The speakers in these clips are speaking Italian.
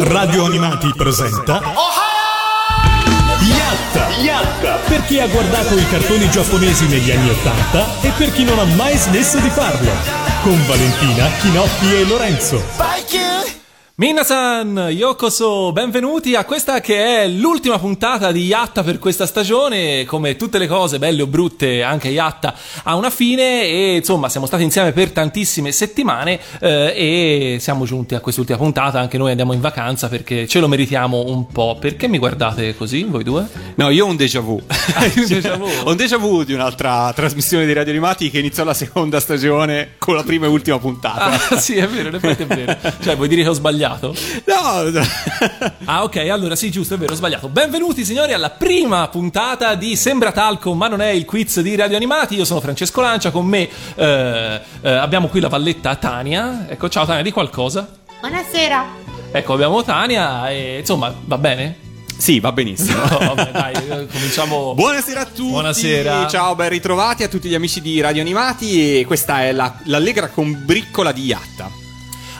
Radio Animati presenta Yatta! Yatta! Per chi ha guardato i cartoni giapponesi negli anni Ottanta e per chi non ha mai smesso di farlo. Con Valentina, Chinotti e Lorenzo. Minasan, yokoso, benvenuti a questa che è l'ultima puntata di Yatta per questa stagione. Come tutte le cose, belle o brutte, anche Yatta ha una fine e insomma siamo stati insieme per tantissime settimane eh, e siamo giunti a quest'ultima puntata. Anche noi andiamo in vacanza perché ce lo meritiamo un po'. Perché mi guardate così, voi due? No, io ho un déjà vu. un déjà vu? ho un déjà vu di un'altra trasmissione di Radio Animati che iniziò la seconda stagione con la prima e ultima puntata. Ah, sì, è vero, in effetti è vero. Cioè, vuoi dire che ho sbagliato? No, no. Ah, ok, allora sì, giusto, è vero, ho sbagliato. Benvenuti, signori, alla prima puntata di Sembra Talco, ma non è il quiz di Radio Animati. Io sono Francesco Lancia, con me eh, eh, abbiamo qui la valletta Tania. Ecco, ciao Tania, di qualcosa? Buonasera. Ecco, abbiamo Tania e insomma, va bene? Sì, va benissimo. No, vabbè, dai, eh, cominciamo. Buonasera a tutti. Buonasera. Ciao, ben ritrovati a tutti gli amici di Radio Animati. E questa è la- l'allegra combriccola di Yatta.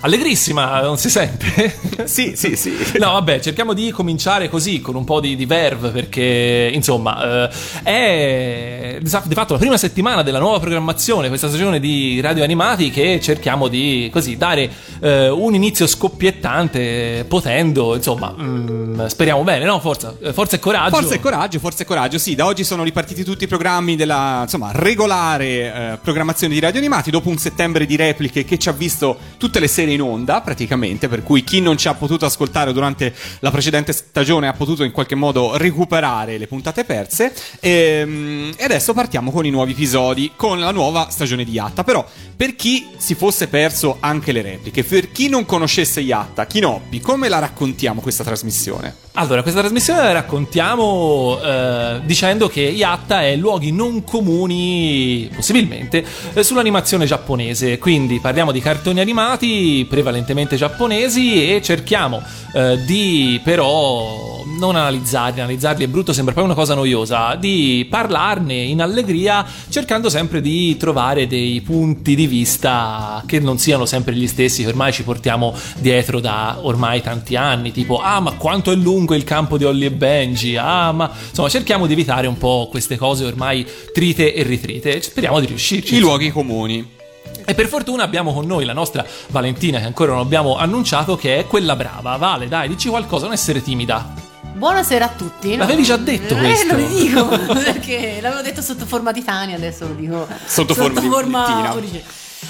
Allegrissima, non si sente? Sì, sì, sì. No, vabbè, cerchiamo di cominciare così, con un po' di, di verve, perché insomma, eh, è di fatto la prima settimana della nuova programmazione, questa stagione di radio animati, che cerchiamo di così dare eh, un inizio scoppiettante, potendo, insomma, mm, speriamo bene, no? Forza, forza e coraggio. Forza e coraggio, forza e coraggio. Sì, da oggi sono ripartiti tutti i programmi della insomma, regolare eh, programmazione di Radio Animati. Dopo un settembre di repliche che ci ha visto tutte le sere in onda, praticamente. Per cui chi non ci ha potuto ascoltare durante la precedente stagione ha potuto in qualche modo recuperare le puntate perse. Ehm, E, adesso partiamo con i nuovi episodi, con la nuova stagione di Yatta. Però, per chi si fosse perso anche le repliche, per chi non conoscesse Yatta, Kinoppi, come la raccontiamo questa trasmissione? Allora, questa trasmissione la raccontiamo eh, dicendo che Yatta è luoghi non comuni, possibilmente, eh, sull'animazione giapponese. Quindi parliamo di cartoni animati prevalentemente giapponesi e cerchiamo eh, di però non analizzarli, analizzarli è brutto, sembra poi una cosa noiosa, di parlarne in allegria cercando sempre di trovare dei punti di vista che non siano sempre gli stessi che ormai ci portiamo dietro da ormai tanti anni, tipo ah ma quanto è lungo il campo di Holly e Benji, ah ma insomma cerchiamo di evitare un po' queste cose ormai trite e ritrite, speriamo di riuscirci. I luoghi comuni. E per fortuna abbiamo con noi la nostra Valentina che ancora non abbiamo annunciato che è quella brava. Vale, dai, dici qualcosa, non essere timida. Buonasera a tutti. L'avevi già detto eh, questo. lo dico perché l'avevo detto sotto forma di Tania, adesso lo dico Sotto forma di Valentina. origine.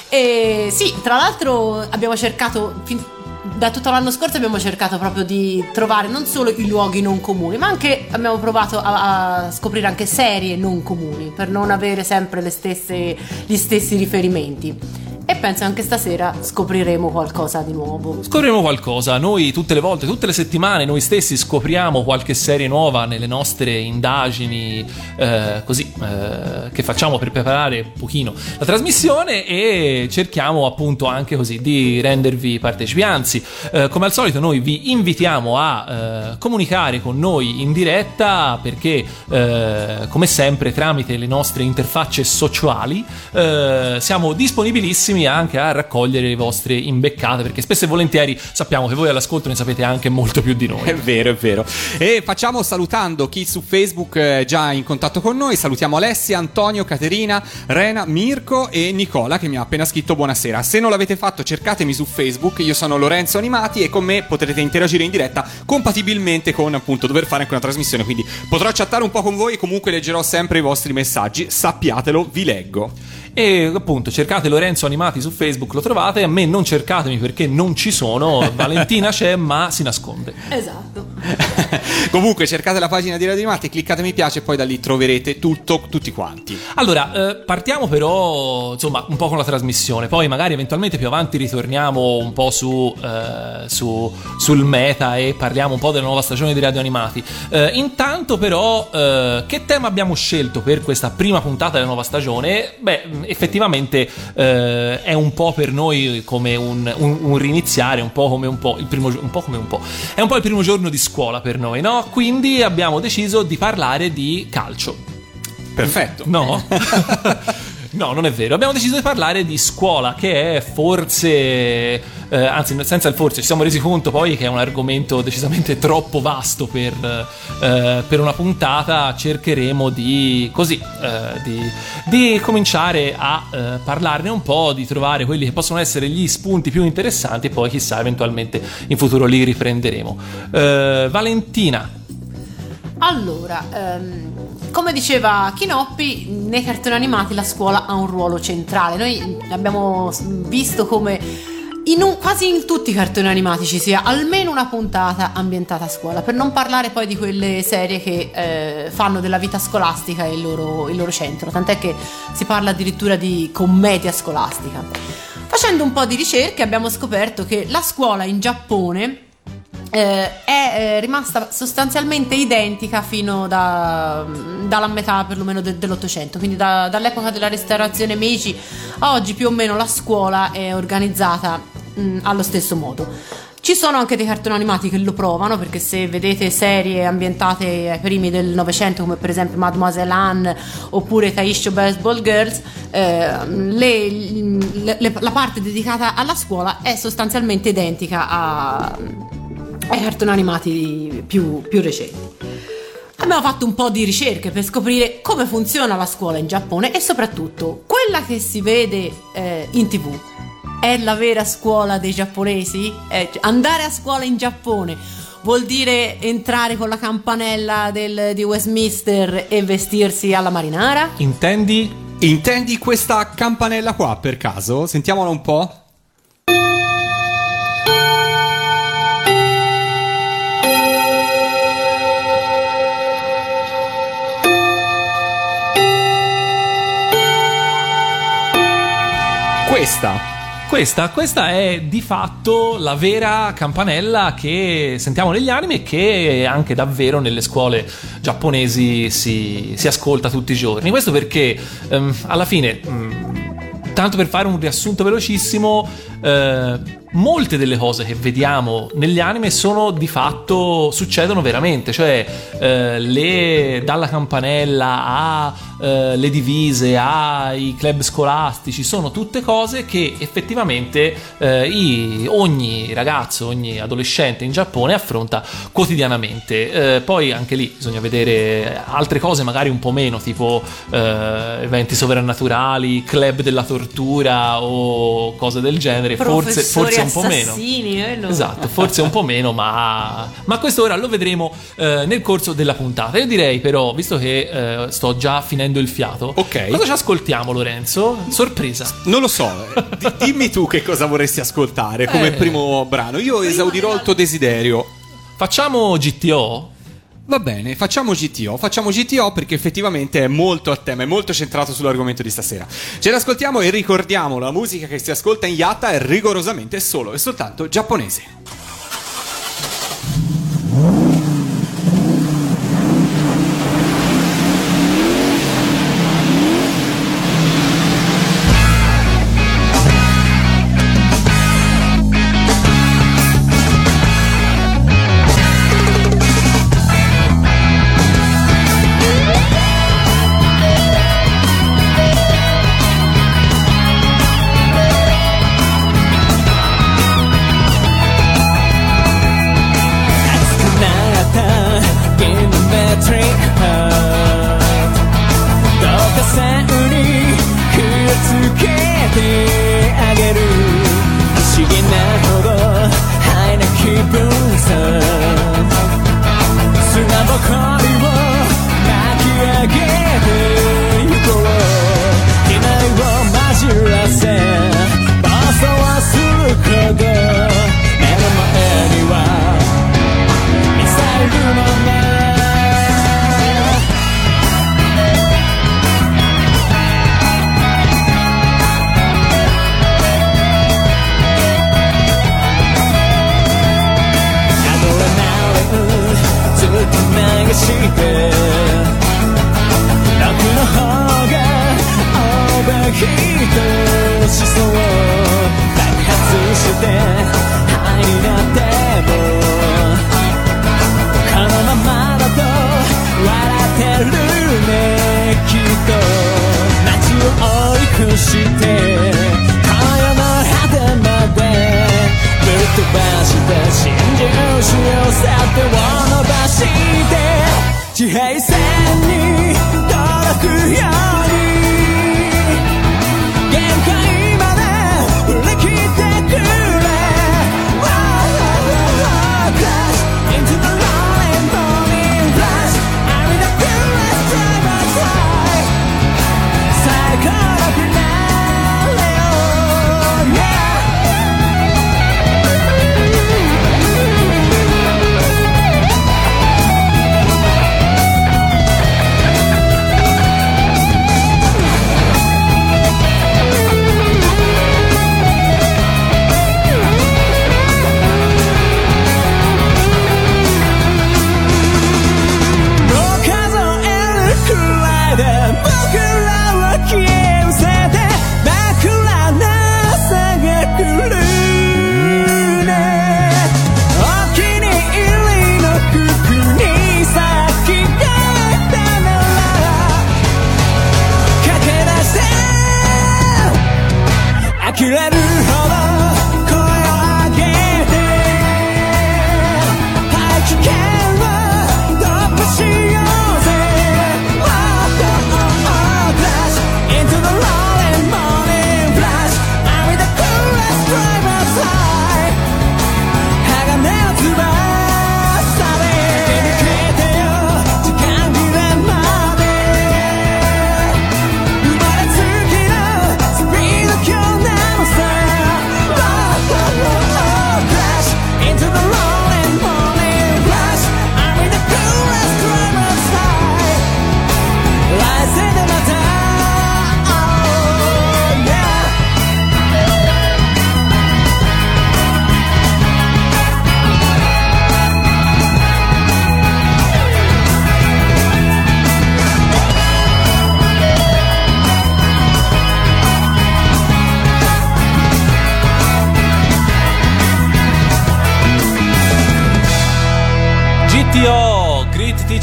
E sì, tra l'altro abbiamo cercato fin- da tutto l'anno scorso abbiamo cercato proprio di trovare non solo i luoghi non comuni, ma anche abbiamo provato a, a scoprire anche serie non comuni per non avere sempre stesse, gli stessi riferimenti. E penso anche stasera scopriremo qualcosa di nuovo. Scopriremo qualcosa, noi tutte le volte, tutte le settimane, noi stessi scopriamo qualche serie nuova nelle nostre indagini, eh, così, eh, che facciamo per preparare un pochino la trasmissione e cerchiamo appunto anche così di rendervi partecipi. Anzi, eh, come al solito noi vi invitiamo a eh, comunicare con noi in diretta perché, eh, come sempre, tramite le nostre interfacce sociali eh, siamo disponibilissimi anche a raccogliere le vostre imbeccate perché spesso e volentieri sappiamo che voi all'ascolto ne sapete anche molto più di noi. È vero, è vero. E facciamo salutando chi su Facebook è già in contatto con noi. Salutiamo Alessia, Antonio, Caterina, Rena, Mirko e Nicola che mi ha appena scritto buonasera. Se non l'avete fatto, cercatemi su Facebook. Io sono Lorenzo Animati e con me potrete interagire in diretta compatibilmente con appunto dover fare anche una trasmissione. Quindi potrò chattare un po' con voi e comunque leggerò sempre i vostri messaggi. Sappiatelo, vi leggo. E appunto cercate Lorenzo Animati su Facebook, lo trovate. A me non cercatemi perché non ci sono. Valentina c'è, ma si nasconde. Esatto. Comunque cercate la pagina di Radio Animati, cliccate mi piace e poi da lì troverete tutto, tutti quanti. Allora, eh, partiamo però insomma un po' con la trasmissione, poi magari eventualmente più avanti ritorniamo un po' su, eh, su- sul meta e parliamo un po' della nuova stagione di Radio Animati. Eh, intanto però, eh, che tema abbiamo scelto per questa prima puntata della nuova stagione? Beh, effettivamente eh, è un po' per noi come un, un- un riniziare, un po' come un po' il primo un po' come un po'. È un po' il primo giorno di scuola per noi, no? Quindi abbiamo deciso di parlare di calcio. Perfetto. No? No, non è vero. Abbiamo deciso di parlare di scuola, che è forse, eh, anzi, senza il forse, ci siamo resi conto poi che è un argomento decisamente troppo vasto per, eh, per una puntata. Cercheremo di, così, eh, di, di cominciare a eh, parlarne un po', di trovare quelli che possono essere gli spunti più interessanti poi chissà, eventualmente in futuro li riprenderemo. Eh, Valentina. Allora, ehm, come diceva Chinoppi, nei cartoni animati la scuola ha un ruolo centrale. Noi abbiamo visto come in un, quasi in tutti i cartoni animati ci sia almeno una puntata ambientata a scuola, per non parlare poi di quelle serie che eh, fanno della vita scolastica il loro, il loro centro, tant'è che si parla addirittura di commedia scolastica. Facendo un po' di ricerche abbiamo scoperto che la scuola in Giappone eh, è eh, rimasta sostanzialmente identica fino da, dalla metà perlomeno de, dell'Ottocento, quindi da, dall'epoca della restaurazione Meiji a oggi più o meno la scuola è organizzata mh, allo stesso modo. Ci sono anche dei cartoni animati che lo provano, perché se vedete serie ambientate ai primi del Novecento, come per esempio Mademoiselle Anne oppure Taisho Baseball Girls, eh, le, le, la parte dedicata alla scuola è sostanzialmente identica a, ai cartoni animati più, più recenti. Abbiamo fatto un po' di ricerche per scoprire come funziona la scuola in Giappone e soprattutto quella che si vede eh, in tv è la vera scuola dei giapponesi? Eh, andare a scuola in Giappone vuol dire entrare con la campanella del, di Westminster e vestirsi alla marinara? Intendi? Intendi questa campanella qua per caso? Sentiamola un po'. Questa questa, questa, è di fatto la vera campanella che sentiamo negli anime e che anche davvero nelle scuole giapponesi si, si ascolta tutti i giorni. Questo perché um, alla fine, um, tanto per fare un riassunto velocissimo, uh, molte delle cose che vediamo negli anime sono di fatto succedono veramente, cioè eh, le, dalla campanella alle eh, divise ai club scolastici sono tutte cose che effettivamente eh, i, ogni ragazzo, ogni adolescente in Giappone affronta quotidianamente. Eh, poi anche lì bisogna vedere altre cose magari un po' meno, tipo eh, eventi sovrannaturali, club della tortura o cose del genere, forse, forse forse un po' meno. Eh, esatto, forse un po' meno, ma, ma questo ora lo vedremo eh, nel corso della puntata. Io direi però, visto che eh, sto già finendo il fiato, ok cosa ci ascoltiamo Lorenzo? Sorpresa. Non lo so, eh, D- dimmi tu che cosa vorresti ascoltare come eh. primo brano. Io esaudirò il tuo desiderio. Facciamo GTO? Va bene, facciamo GTO, facciamo GTO perché effettivamente è molto a tema, è molto centrato sull'argomento di stasera. Ce l'ascoltiamo e ricordiamo, la musica che si ascolta in Yatta è rigorosamente solo e soltanto giapponese.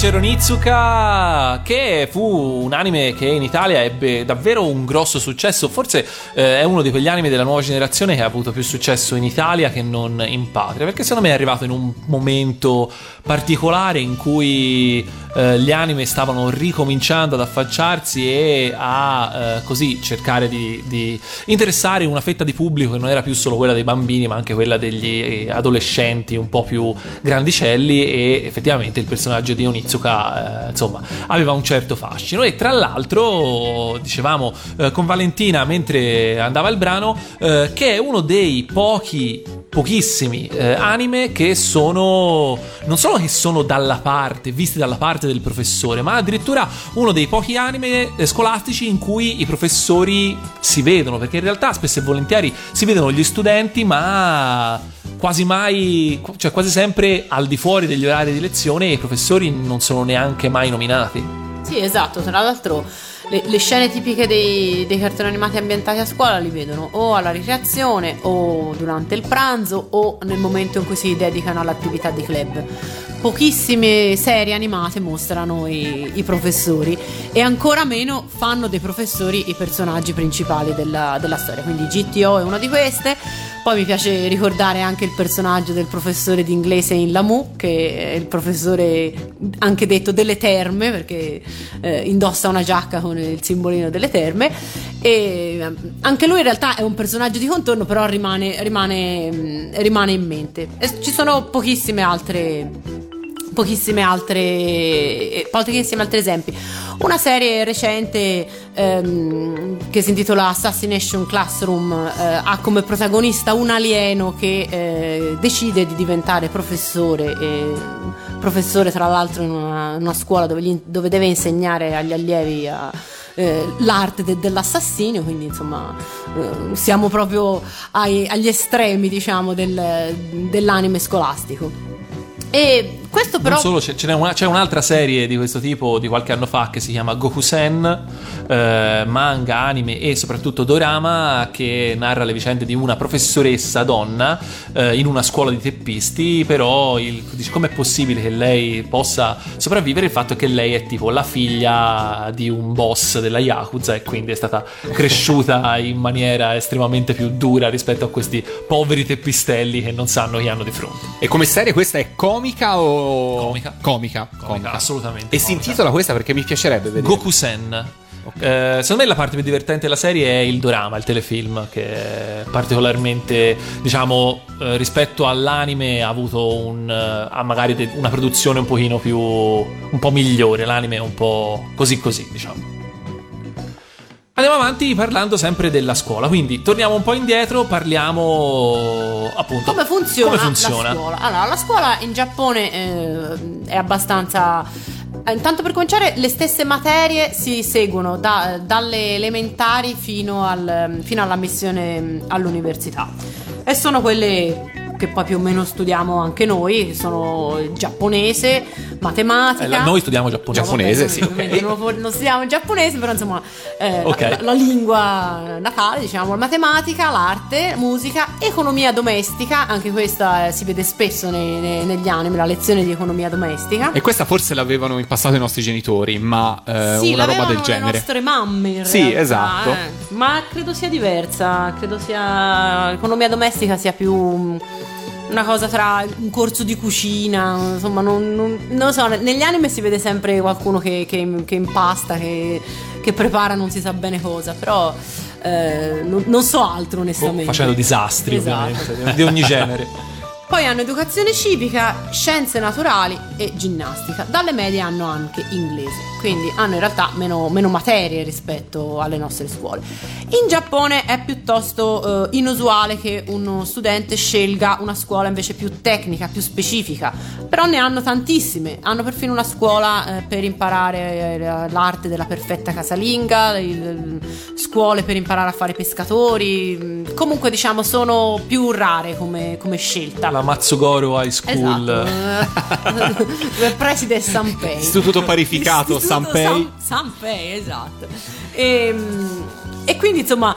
Great Teacher Onizuka che fu un anime che in Italia ebbe davvero un grosso successo forse eh, è uno di quegli anime della nuova generazione che ha avuto più successo in Italia che non in patria perché secondo me è arrivato in un momento particolare in cui eh, gli anime stavano ricominciando ad affacciarsi e a eh, così cercare di, di interessare una fetta di pubblico che non era più solo quella dei bambini ma anche quella degli eh, adolescenti un po' più grandicelli e effettivamente il personaggio di Onizuka eh, insomma aveva un certo fascino. E tra l'altro dicevamo eh, con Valentina mentre andava il brano eh, che è uno dei pochi pochissimi eh, anime che sono non solo che sono dalla parte visti dalla parte del professore ma addirittura uno dei pochi anime eh, scolastici in cui i professori si vedono. Perché in realtà spesso e volentieri si vedono gli studenti ma quasi mai cioè quasi sempre al di fuori degli orari di lezione i professori non sono neanche mai nominati Sì, esatto, tra l'altro le, le scene tipiche dei, dei cartoni animati ambientati a scuola li vedono o alla ricreazione o durante il pranzo o nel momento in cui si dedicano all'attività di club. Pochissime serie animate mostrano i, i professori e ancora meno fanno dei professori i personaggi principali della, della storia, quindi GTO è una di queste. Poi mi piace ricordare anche il personaggio del professore di inglese in Lamu, che è il professore anche detto delle terme, perché eh, indossa una giacca con il simbolino delle terme. E eh, anche lui in realtà è un personaggio di contorno, però rimane, rimane, mh, rimane in mente. E ci sono pochissime altre pochissime altre eh, pochissimi altri esempi una serie recente ehm, che si intitola Assassination Classroom eh, ha come protagonista un alieno che eh, decide di diventare professore e, professore tra l'altro in una, una scuola dove, gli- dove deve insegnare agli allievi a, eh, l'arte de- dell'assassinio, quindi insomma eh, siamo proprio ai- agli estremi diciamo del- dell'anime scolastico. E Questo però Non solo, c'è, ce n'è, una- c'è un'altra serie di questo tipo di qualche anno fa che si chiama Gokusen, eh, manga, anime e soprattutto dorama, che narra le vicende di una professoressa donna eh, in una scuola di teppisti, però il, dice, com'è possibile che lei possa sopravvivere? Il fatto è che lei è tipo la figlia di un boss della Yakuza e quindi è stata cresciuta in maniera estremamente più dura rispetto a questi poveri teppistelli che non sanno chi hanno di fronte. E come serie questa è comica o... Comica. Comica. Comica, assolutamente E si comica. intitola questa perché mi piacerebbe vedere. Gokusen. Eh, secondo me la parte più divertente della serie è il dorama, il telefilm, che è particolarmente, diciamo, eh, rispetto all'anime ha avuto un, eh, ha magari de- una produzione un pochino più, un po' migliore. L'anime è un po' così così, diciamo. Andiamo avanti parlando sempre della scuola, quindi torniamo un po' indietro, parliamo appunto come funziona, come funziona. la scuola? Allora, la scuola in Giappone eh, è abbastanza. Intanto per cominciare, le stesse materie si seguono da- dalle elementari fino, al- fino all'ammissione mm, all'università. E sono quelle che poi più o meno studiamo anche noi, che sono giapponese, matematica. Eh, la- noi studiamo giapponese. Giapponese, Vabbè, sì, noi ok. ovviamente Non, non studiamo il giapponese, però insomma, eh, Ok. la, la lingua natale, diciamo, la matematica, l'arte, musica, economia domestica, anche questa eh, si vede spesso nei- nei- negli anime, la lezione di economia domestica. E questa forse l'avevano in passato i nostri genitori, ma eh, sì, una roba del le genere. nostre mamme in Sì, realtà, esatto. eh. Ma credo sia diversa, credo sia l'economia domestica sia più una cosa tra un corso di cucina, insomma, non, non- non lo so, negli anime si vede sempre qualcuno che, che- che impasta, che, che prepara non si sa bene cosa, però eh, non, non so altro onestamente. Oh, Facendo disastri, Esatto. ovviamente, di ogni genere. Poi hanno educazione civica, scienze naturali e ginnastica. Dalle medie hanno anche inglese, quindi hanno in realtà meno, meno materie rispetto alle nostre scuole. In Giappone è piuttosto eh, inusuale che uno studente scelga una scuola invece più tecnica, più specifica, però ne hanno tantissime. Hanno perfino una scuola eh, per imparare eh, l'arte della perfetta casalinga, il- scuole per imparare a fare pescatori. Comunque diciamo sono più rare come, come scelta. La Matsugoro High School. Esatto. Il preside Sanpei. Istituto parificato Istituto Sanpei. San- Sanpei, esatto. E, e quindi insomma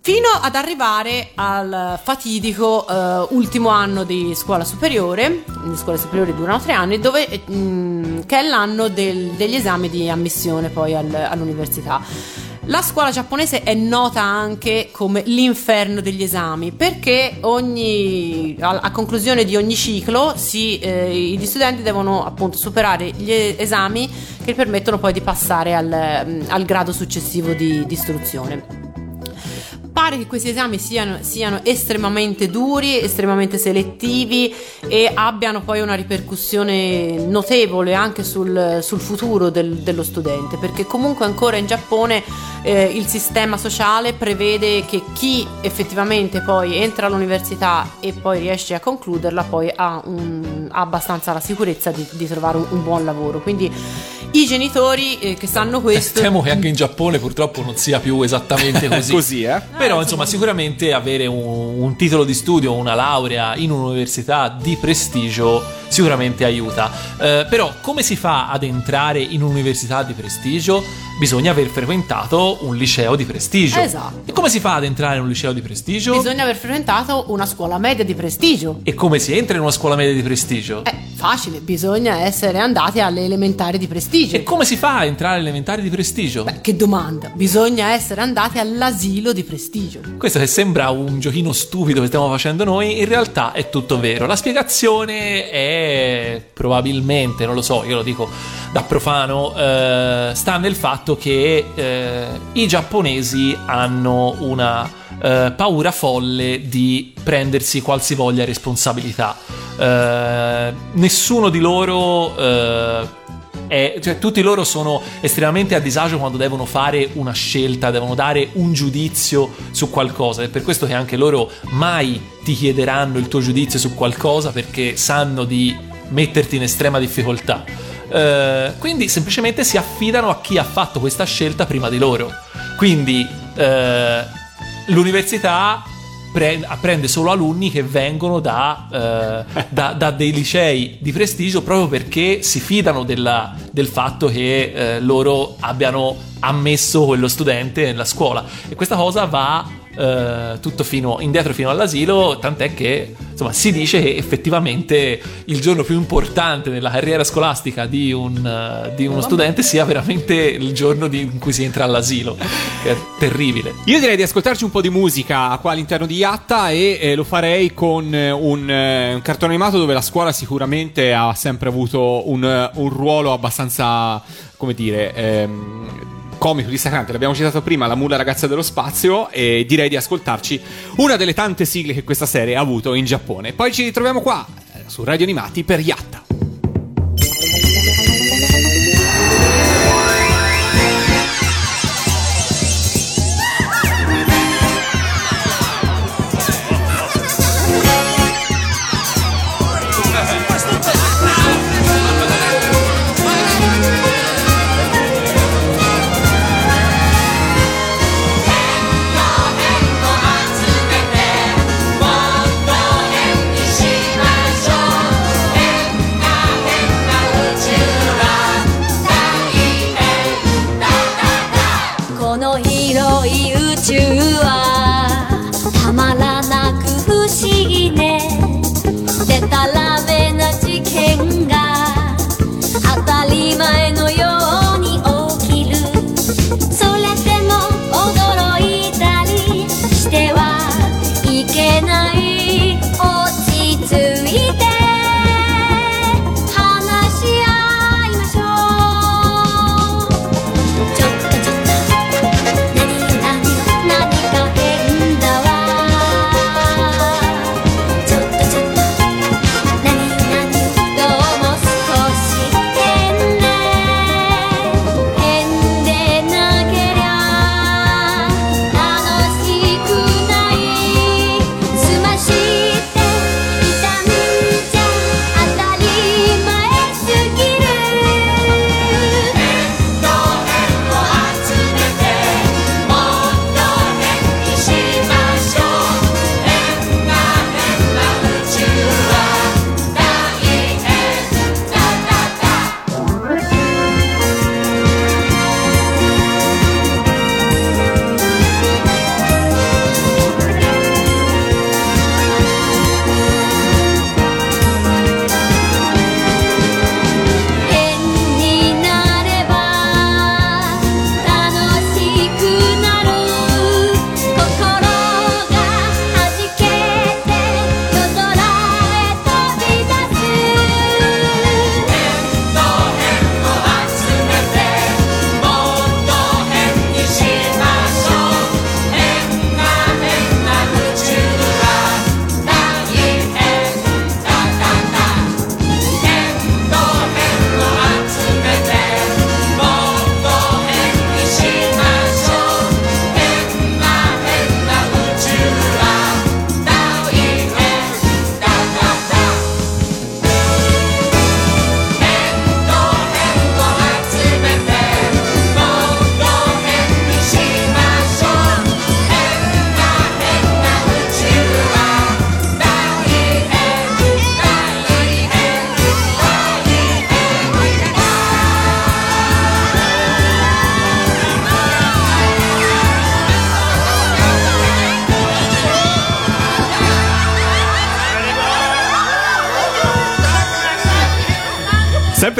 fino ad arrivare al fatidico eh, ultimo anno di scuola superiore, le scuole superiori durano tre anni, dove, mh, che è l'anno del- degli esami di ammissione poi al- all'università. La scuola giapponese è nota anche come l'inferno degli esami perché ogni, a, a conclusione di ogni ciclo si, eh, gli studenti devono appunto superare gli esami che permettono poi di passare al, al grado successivo di, di istruzione. Pare che questi esami siano, siano estremamente duri, estremamente selettivi e abbiano poi una ripercussione notevole anche sul, sul futuro del- dello studente, perché comunque ancora in Giappone eh, il sistema sociale prevede che chi effettivamente poi entra all'università e poi riesce a concluderla poi ha, un- ha abbastanza la sicurezza di, di trovare un, un buon lavoro. Quindi i genitori eh, che sanno questo... Temo che anche in Giappone purtroppo non sia più esattamente così. Così, eh? Però, insomma, sicuramente avere un, un titolo di studio, una laurea in un'università di prestigio sicuramente aiuta. Eh, però, come si fa ad entrare in un'università di prestigio? Bisogna aver frequentato un liceo di prestigio. Esatto. E come si fa ad entrare in un liceo di prestigio? Bisogna aver frequentato una scuola media di prestigio. E come si entra in una scuola media di prestigio? È facile, bisogna essere andati alle elementari di prestigio. E come si fa a entrare alle elementari di prestigio? Beh, che domanda! Bisogna essere andati all'asilo di prestigio. Questo che sembra un giochino stupido che stiamo facendo noi, in realtà è tutto vero. La spiegazione è probabilmente, non lo so, io lo dico da profano, eh, sta nel fatto che eh, i giapponesi hanno una eh, paura folle di prendersi qualsivoglia responsabilità. Eh, nessuno di loro eh, è- cioè, tutti loro sono estremamente a disagio quando devono fare una scelta, devono dare un giudizio su qualcosa. È per questo che anche loro mai ti chiederanno il tuo giudizio su qualcosa perché sanno di metterti in estrema difficoltà. Eh, quindi semplicemente si affidano a chi ha fatto questa scelta prima di loro. Quindi eh, l'università pre- prende solo alunni che vengono da, eh, da- da dei licei di prestigio proprio perché si fidano della- del fatto che eh, loro abbiano ammesso quello studente nella scuola. E questa cosa va eh, tutto fino, indietro fino all'asilo, tant'è che insomma, si dice che effettivamente il giorno più importante nella carriera scolastica di, un, eh, di uno studente sia veramente il giorno di- in cui si entra all'asilo, che è terribile. Io direi di ascoltarci un po' di musica qua all'interno di Yatta e eh, lo farei con eh, un, eh, un cartone animato dove la scuola sicuramente ha sempre avuto un, un ruolo abbastanza, come dire, ehm, comico, dissacrante. L'abbiamo citato prima, La mula ragazza dello spazio e direi di ascoltarci una delle tante sigle che questa serie ha avuto in Giappone. Poi ci ritroviamo qua eh, su Radio Animati per Yatta.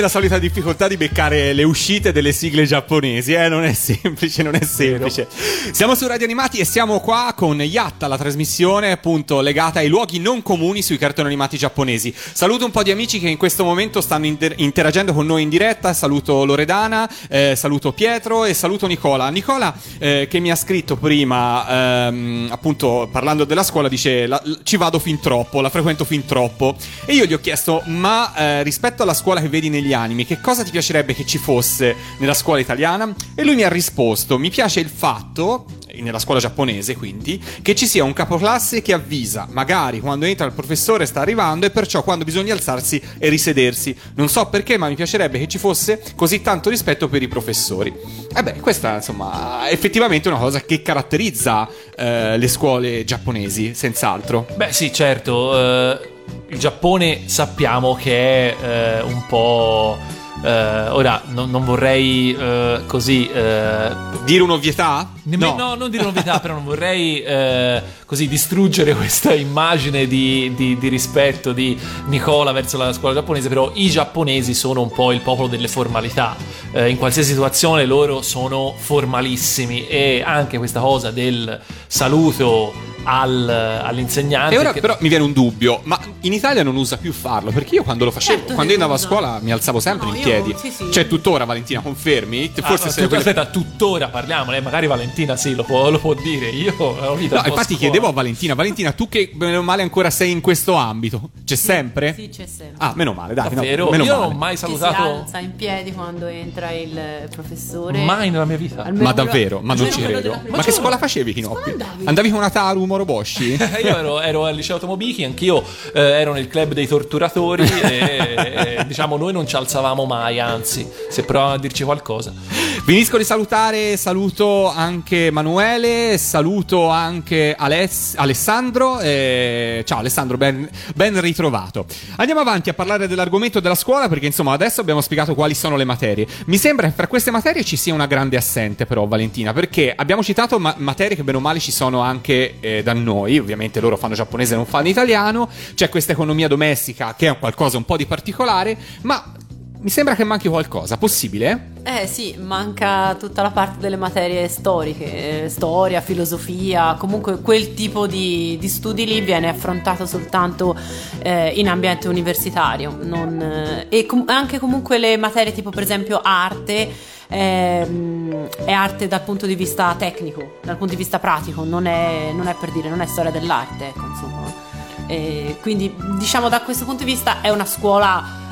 La solita difficoltà di beccare le uscite delle sigle giapponesi, eh? Non è semplice, non è semplice. Siamo su Radio Animati e siamo qua con Yatta, la trasmissione appunto legata ai luoghi non comuni sui cartoni animati giapponesi. Saluto un po' di amici che in questo momento stanno inter- interagendo con noi in diretta. Saluto Loredana, eh, saluto Pietro e saluto Nicola. Nicola eh, che mi ha scritto prima, ehm, appunto parlando della scuola, dice "La- ci vado fin troppo, la frequento fin troppo. E io gli ho chiesto, ma eh, rispetto alla scuola che vedi vedi negli anime, che cosa ti piacerebbe che ci fosse nella scuola italiana? E lui mi ha risposto, mi piace il fatto, nella scuola giapponese quindi, che ci sia un capoclasse che avvisa, magari quando entra il professore sta arrivando e perciò quando bisogna alzarsi e risedersi. Non so perché, ma mi piacerebbe che ci fosse così tanto rispetto per i professori. E beh, questa insomma è effettivamente una cosa che caratterizza eh, le scuole giapponesi, senz'altro. Beh, sì, certo. eh, il Giappone sappiamo che è eh, un po'. eh, ora, non, non vorrei eh, così. eh, Dire un'ovvietà? Nemmeno, no. non dire novità, però non vorrei eh, così distruggere questa immagine di, di- di rispetto di Nicola verso la scuola giapponese, però i giapponesi sono un po' il popolo delle formalità, Eh, in qualsiasi situazione loro sono formalissimi e anche questa cosa del saluto al- all'insegnante... E ora che- però mi viene un dubbio, ma in Italia non usa più farlo, perché io quando lo facevo, Certo quando io andavo a scuola mi alzavo sempre No, in io- piedi. sì, sì. Cioè tuttora Valentina, confermi? Ah, Forse ma sei tu- quelle- aspetta, tuttora parliamone, magari Valentina sì, lo può, lo può dire. Io ho vita No, infatti scuola. chiedevo a Valentina, Valentina, tu che bene o male ancora sei in questo ambito? C'è sempre? Sì, c'è sempre. Ah, meno male, dai, no, Davvero? meno Io male. non ho mai Che si salutato alza in piedi quando entra il professore. mai nella mia vita. Almeno Ma davvero? Ma non ci credo. Ma che scuola facevi, Kinoppi? andavi? Con una Taru Moroboshi? Eh, Io ero, ero al liceo Tomobichi, anch'io eh, ero nel club dei torturatori e, e, diciamo noi non ci alzavamo mai, anzi, se provavano a dirci qualcosa. Finisco di salutare, saluto anche Emanuele, saluto anche Aless- Alessandro. eh, ciao Alessandro, ben, ben ritrovato. Andiamo avanti a parlare dell'argomento della scuola perché insomma adesso abbiamo spiegato quali sono le materie. Mi sembra che fra queste materie ci sia una grande assente però Valentina perché abbiamo citato ma- materie che bene o male ci sono anche eh, da noi, ovviamente loro fanno giapponese non fanno italiano, c'è questa economia domestica che è qualcosa un po' di particolare, ma mi sembra che manchi qualcosa, possibile? Eh sì, manca tutta la parte delle materie storiche, eh, storia, filosofia, comunque quel tipo di, di studi lì viene affrontato soltanto eh, in ambiente universitario non, eh, e com- anche comunque le materie tipo per esempio arte ehm, è arte dal punto di vista tecnico, dal punto di vista pratico, non è, non è per dire, non è storia dell'arte, ecco insomma. E quindi diciamo da questo punto di vista è una scuola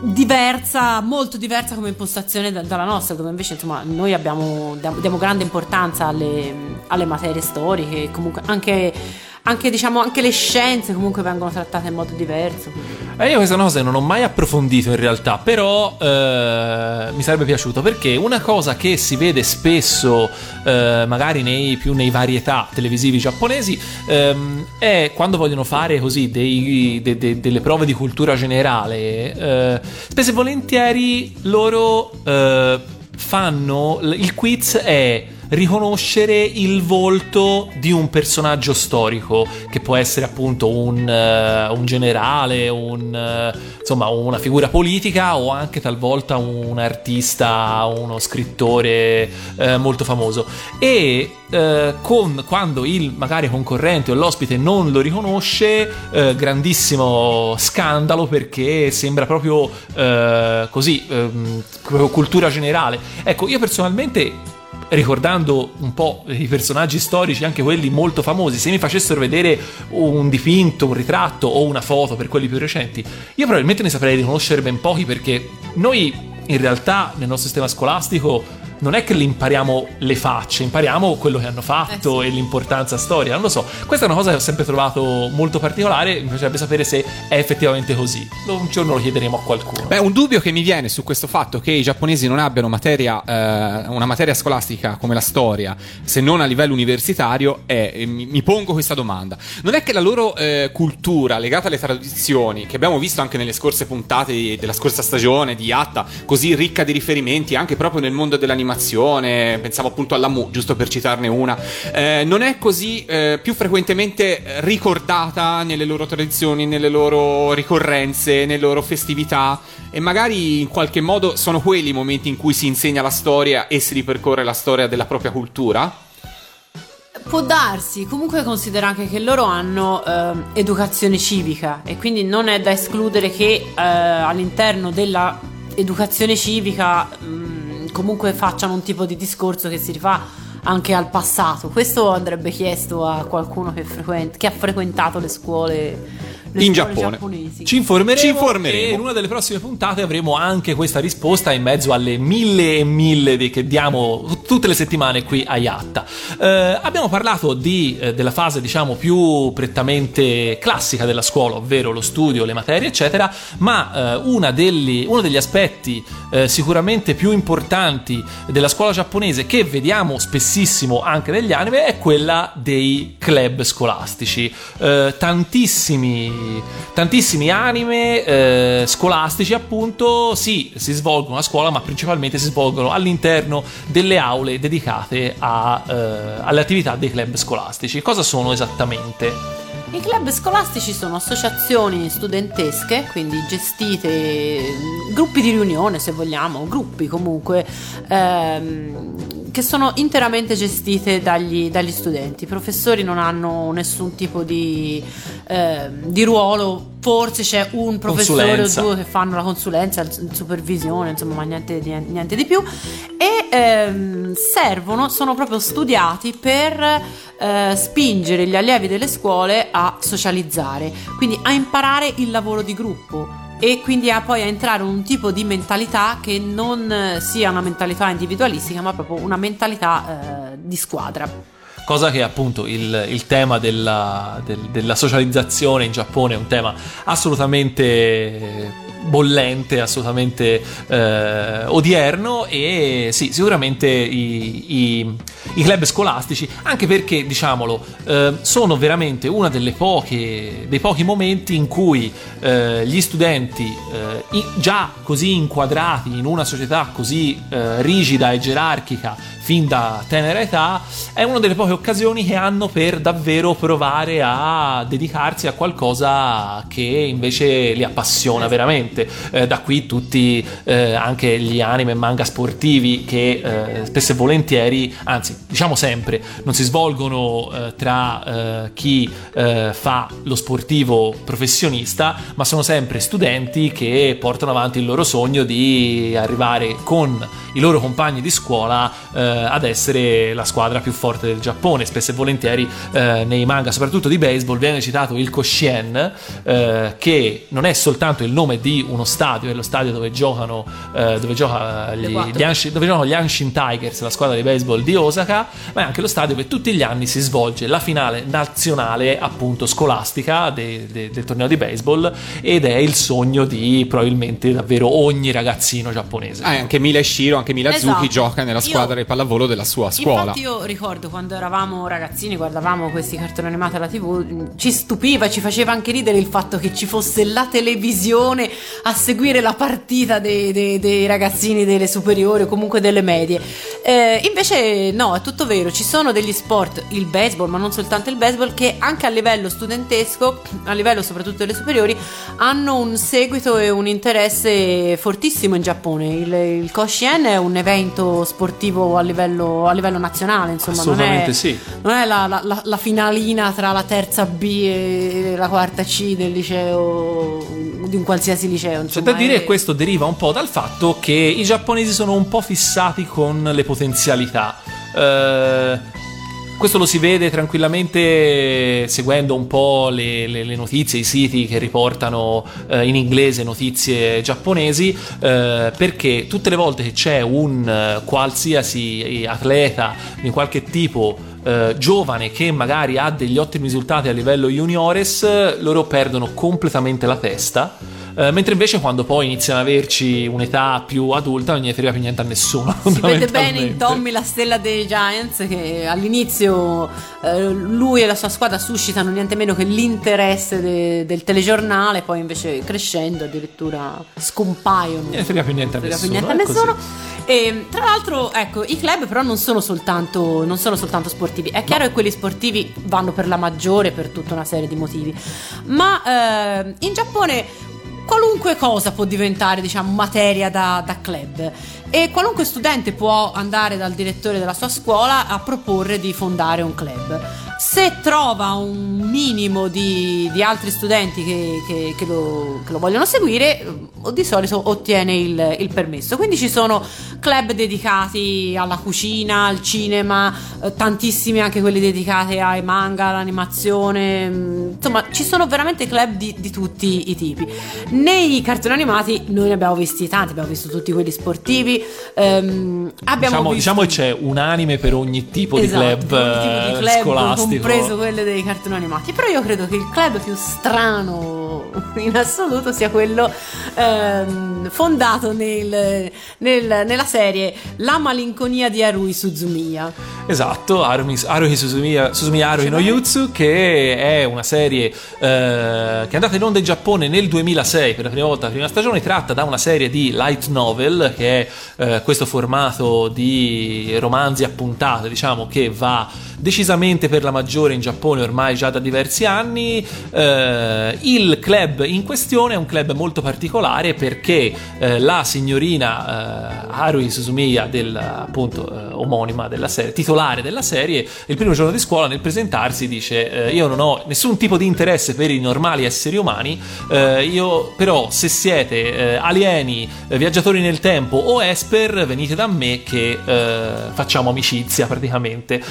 diversa, molto diversa come impostazione da- dalla nostra, dove invece insomma noi abbiamo, diamo, grande importanza alle, alle materie storiche, comunque anche, anche, diciamo, anche le scienze comunque vengono trattate in modo diverso. Eh, io questa cosa non ho mai approfondito in realtà, però eh, mi sarebbe piaciuto perché una cosa che si vede spesso, eh, magari nei, più nei varietà televisivi giapponesi, ehm, è quando vogliono fare così dei- de- de- delle prove di cultura generale, eh, spesso e volentieri loro eh, fanno, il quiz è riconoscere il volto di un personaggio storico che può essere appunto un, eh, un generale, un, eh, insomma una figura politica o anche talvolta un artista, uno scrittore eh, molto famoso. E con, quando il magari concorrente o l'ospite non lo riconosce grandissimo scandalo perché sembra proprio così ehm, cultura generale. Ecco io personalmente ricordando un po' i personaggi storici, anche quelli molto famosi, se mi facessero vedere un dipinto, un ritratto o una foto per quelli più recenti, io probabilmente ne saprei riconoscere ben pochi perché noi in realtà nel nostro sistema scolastico non è che li impariamo le facce, impariamo quello che hanno fatto Eh e l'importanza storica, non lo so. Questa è una cosa che ho sempre trovato molto particolare, mi piacerebbe sapere se è effettivamente così. Un giorno lo chiederemo a qualcuno. Beh, un dubbio che mi viene su questo fatto che i giapponesi non abbiano materia, eh, una materia scolastica come la storia, se non a livello universitario, è, mi, mi pongo questa domanda. Non è che la loro eh, cultura legata alle tradizioni, che abbiamo visto anche nelle scorse puntate di- della scorsa stagione di Yatta, così ricca di riferimenti anche proprio nel mondo dell'animazione, pensavo appunto alla Mu, giusto per citarne una, eh, non è così eh, più frequentemente ricordata nelle loro tradizioni, nelle loro ricorrenze, nelle loro festività. E magari in qualche modo sono quelli i momenti in cui si insegna la storia e si ripercorre la storia della propria cultura? Può darsi, comunque considera anche che loro hanno ehm, educazione civica e quindi non è da escludere che eh, all'interno della educazione civica comunque facciano un tipo di discorso che si rifà anche al passato. Questo andrebbe chiesto a qualcuno che, frequent- che ha frequentato le scuole, le In Giappone. giapponesi. Ci informeremo, Ci informeremo. e in una delle prossime puntate avremo anche questa risposta in mezzo alle mille e mille di- che diamo tutte le settimane qui a Yatta. Eh, abbiamo parlato di, eh, della fase diciamo più prettamente classica della scuola, ovvero lo studio, le materie eccetera, ma eh, una degli- uno degli aspetti eh, sicuramente più importanti della scuola giapponese che vediamo spessissimo anche negli anime è quella dei club scolastici. Eh, tantissimi, anime eh, scolastici appunto sì, si svolgono a scuola ma principalmente si svolgono all'interno delle aule dedicate a, eh, alle attività dei club scolastici. Cosa sono esattamente? I club scolastici sono associazioni studentesche, quindi gestite, mh, gruppi di riunione se vogliamo, gruppi comunque, ehm, che sono interamente gestite dagli, dagli studenti. I professori non hanno nessun tipo di, ehm, di ruolo, forse c'è un professore Consulenza. o due che fanno la consulenza, il- supervisione, insomma, ma niente di, niente di più. E ehm, servono, sono proprio studiati per eh, spingere gli allievi delle scuole a socializzare, quindi a imparare il lavoro di gruppo e quindi a poi a entrare in un tipo di mentalità che non sia una mentalità individualistica, ma proprio una mentalità eh, di squadra. Cosa che appunto il, il tema della, del- della socializzazione in Giappone è un tema assolutamente bollente, assolutamente eh, odierno e sì, sicuramente i, i- i club scolastici, anche perché diciamolo, eh, sono veramente uno dei pochi momenti in cui eh, gli studenti eh, già così inquadrati in una società così eh, rigida e gerarchica fin da tenera età, è una delle poche occasioni che hanno per davvero provare a dedicarsi a qualcosa che invece li appassiona veramente. Eh, da qui tutti eh, anche gli anime e manga sportivi che eh, spesso e volentieri, anzi diciamo sempre, non si svolgono eh, tra eh, chi eh, fa lo sportivo professionista, ma sono sempre studenti che portano avanti il loro sogno di arrivare con i loro compagni di scuola ad essere la squadra più forte del Giappone. Spesso e volentieri eh, nei manga, soprattutto di baseball, viene citato il Koshien, eh, che non è soltanto il nome di uno stadio, è lo stadio dove giocano, eh, dove gioca gli, gli Anshin, dove giocano gli Anshin Tigers, la squadra di baseball di Osaka, ma è anche lo stadio dove tutti gli anni si svolge la finale nazionale, appunto scolastica de- de- del torneo di baseball ed è il sogno di probabilmente davvero ogni ragazzino giapponese. Ah, anche Mila Shiro, anche Mila Esatto. Zuki gioca nella Io- squadra di pallavolo della sua scuola. Infatti io ricordo quando eravamo ragazzini, guardavamo questi cartoni animati alla tv, ci stupiva, ci faceva anche ridere il fatto che ci fosse la televisione a seguire la partita dei, dei- dei ragazzini delle superiori o comunque delle medie. Eh, invece no, è tutto vero, ci sono degli sport, il baseball, ma non soltanto il baseball, che anche a livello studentesco, a livello soprattutto delle superiori, hanno un seguito e un interesse fortissimo in Giappone. Il, il Koshien è un evento sportivo a livello, a livello nazionale, insomma, non Assolutamente è, sì. non è la, la- la- finalina tra la terza B e la quarta C del liceo, di un qualsiasi liceo. C'è Insomma, da dire è- che questo deriva un po' dal fatto che i giapponesi sono un po' fissati con le potenzialità. Eh, questo lo si vede tranquillamente seguendo un po' le, le- le notizie, i siti che riportano eh, in inglese notizie giapponesi, eh, perché tutte le volte che c'è un eh, qualsiasi atleta di qualche tipo eh, giovane che magari ha degli ottimi risultati a livello juniores, loro perdono completamente la testa. Eh, mentre invece quando poi iniziano ad averci un'età più adulta non gli frega più niente a nessuno. Si vede bene in. Tommy la stella dei Giants che all'inizio eh, lui e la sua squadra suscitano niente meno che l'interesse de- del telegiornale, poi invece crescendo addirittura scompaiono. Non frega più niente a nessuno. niente a nessuno. E, tra l'altro, ecco, i club però non sono soltanto, non sono soltanto sportivi. È chiaro che quelli sportivi vanno per la maggiore per tutta una serie di motivi. Ma eh, in Giappone qualunque cosa può diventare, diciamo, materia da, da club. E qualunque studente può andare dal direttore della sua scuola a proporre di fondare un club. Se trova un minimo di, di altri studenti che, che- che lo, che lo vogliono seguire, eh, di solito ottiene il, il permesso. Quindi ci sono club dedicati alla cucina, al cinema, eh, tantissimi anche quelli dedicati ai manga, all'animazione. mm, Insomma, ci sono veramente club di, di tutti i tipi. Nei cartoni animati noi ne abbiamo visti tanti, abbiamo visto tutti quelli sportivi. ehm, abbiamo Diciamo, visto... diciamo che c'è un anime per ogni tipo Esatto, di club, ogni tipo di eh, club, scolastico. Compreso quello dei cartoni animati. Però io credo che il club più strano in assoluto sia quello ehm, fondato nel- nel- nella serie La malinconia di Harui Suzumiya. Esatto, Haruhi, Haruhi Suzumiya, Suzumiya Haruhi no Yutsu, che è una serie eh, che è andata in onda in Giappone nel 2006 per la prima volta, la prima stagione, tratta da una serie di light novel, che è eh, questo formato di romanzi a puntate, diciamo, che va decisamente per la maggiore in Giappone ormai già da diversi anni. Eh, il club in questione è un club molto particolare perché eh, la signorina eh, Haruhi Suzumiya, del, appunto eh, omonima della serie, titolare della serie, il primo giorno di scuola nel presentarsi dice eh, io non ho nessun tipo di interesse per i normali esseri umani, eh, io però se siete eh, alieni, viaggiatori nel tempo o esper venite da me che facciamo amicizia praticamente.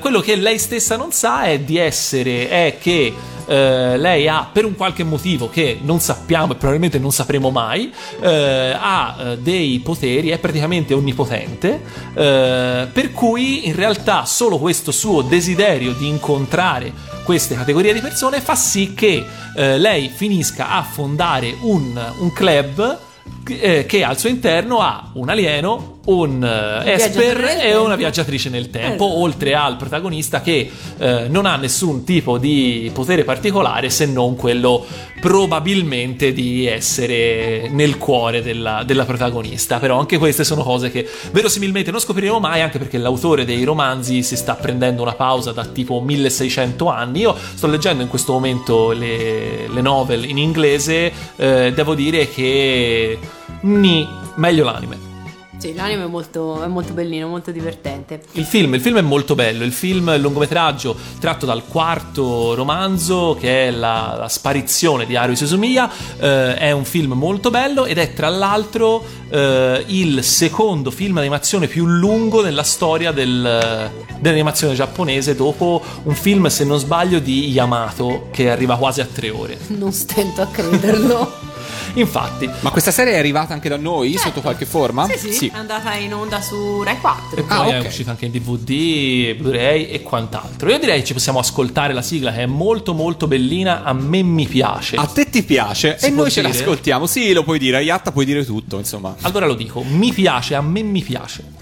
Quello che lei stessa non sa è di essere, è che lei ha per un qualche motivo che non sappiamo e probabilmente non sapremo mai eh, ha eh, dei poteri è praticamente onnipotente eh, per cui in realtà solo questo suo desiderio di incontrare queste categorie di persone fa sì che eh, lei finisca a fondare un, un club eh, che al suo interno ha un alieno, un eh, esper e una viaggiatrice nel tempo, Esatto. oltre al protagonista che eh, non ha nessun tipo di potere particolare se non quello probabilmente di essere nel cuore della, della protagonista. Però anche queste sono cose che verosimilmente non scopriremo mai, anche perché l'autore dei romanzi si sta prendendo una pausa da tipo 1600 anni. Io sto leggendo in questo momento le, le novel in inglese, eh, devo dire che... Ni, meglio l'anime. Sì, l'anime è molto, è molto bellino, molto divertente. Il film, il film è molto bello, il film è il lungometraggio tratto dal quarto romanzo che è la, la sparizione di Haruhi Suzumiya, eh, è un film molto bello ed è tra l'altro eh, il secondo film d'animazione più lungo nella storia del- dell'animazione giapponese dopo un film se non sbaglio di Yamato che arriva quasi a tre ore. Non stento a crederlo. Infatti, Ma questa serie è arrivata anche da noi sotto qualche forma? Sì, sì, è andata in onda su Rai 4. E poi Ah, è ok. uscito anche in DVD, Blu-ray e quant'altro. Io direi che ci possiamo ascoltare la sigla che è molto molto bellina, a me mi piace. A te ti piace Si e noi ce dire? l'ascoltiamo. Sì, lo puoi dire, a Yatta puoi dire tutto, insomma. Allora lo dico, mi piace, a me mi piace.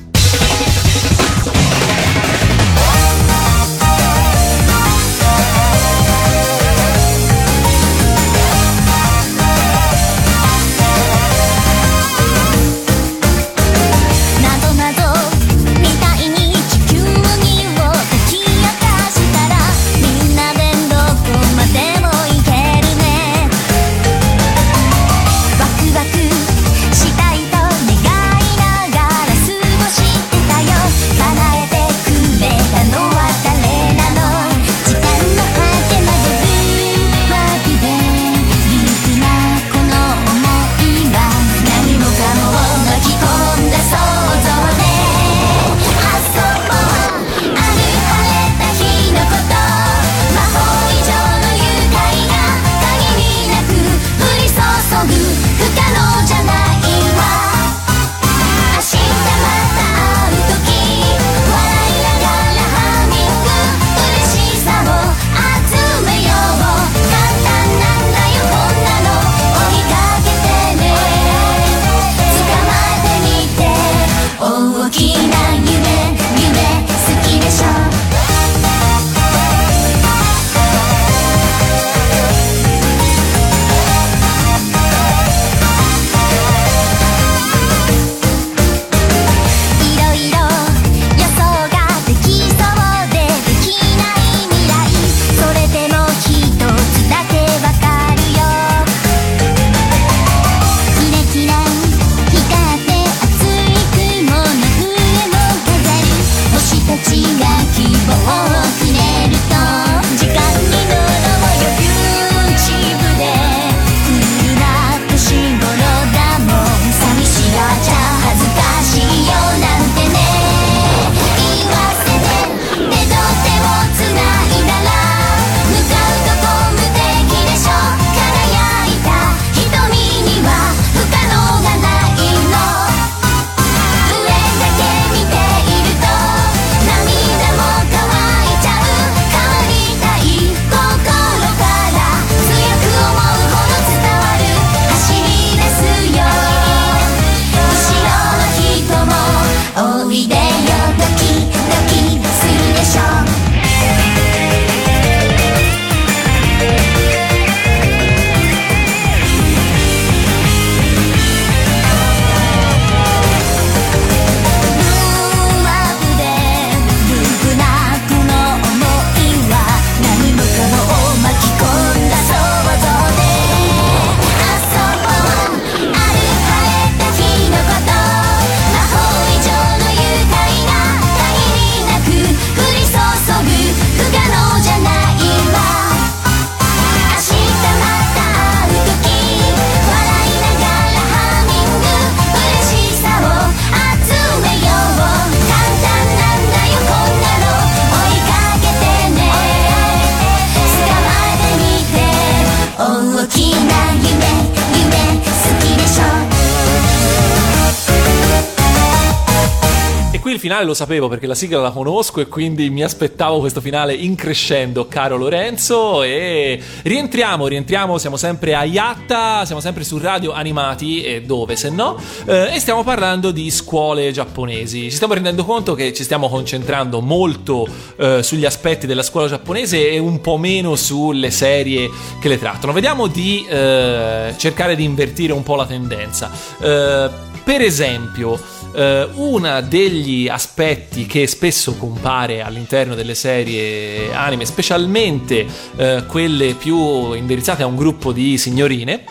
Finale lo sapevo perché la sigla la conosco e quindi mi aspettavo questo finale in crescendo, caro Lorenzo. E rientriamo, rientriamo, siamo sempre a Yatta, siamo sempre su Radio Animati e dove se no. eh, e stiamo parlando di scuole giapponesi. Ci stiamo rendendo conto che ci stiamo concentrando molto eh, sugli aspetti della scuola giapponese e un po' meno sulle serie che le trattano. Vediamo di eh, cercare di invertire un po' la tendenza. Eh, per esempio, eh, uno degli aspetti che spesso compare all'interno delle serie anime, specialmente eh, quelle più indirizzate a un gruppo di signorine,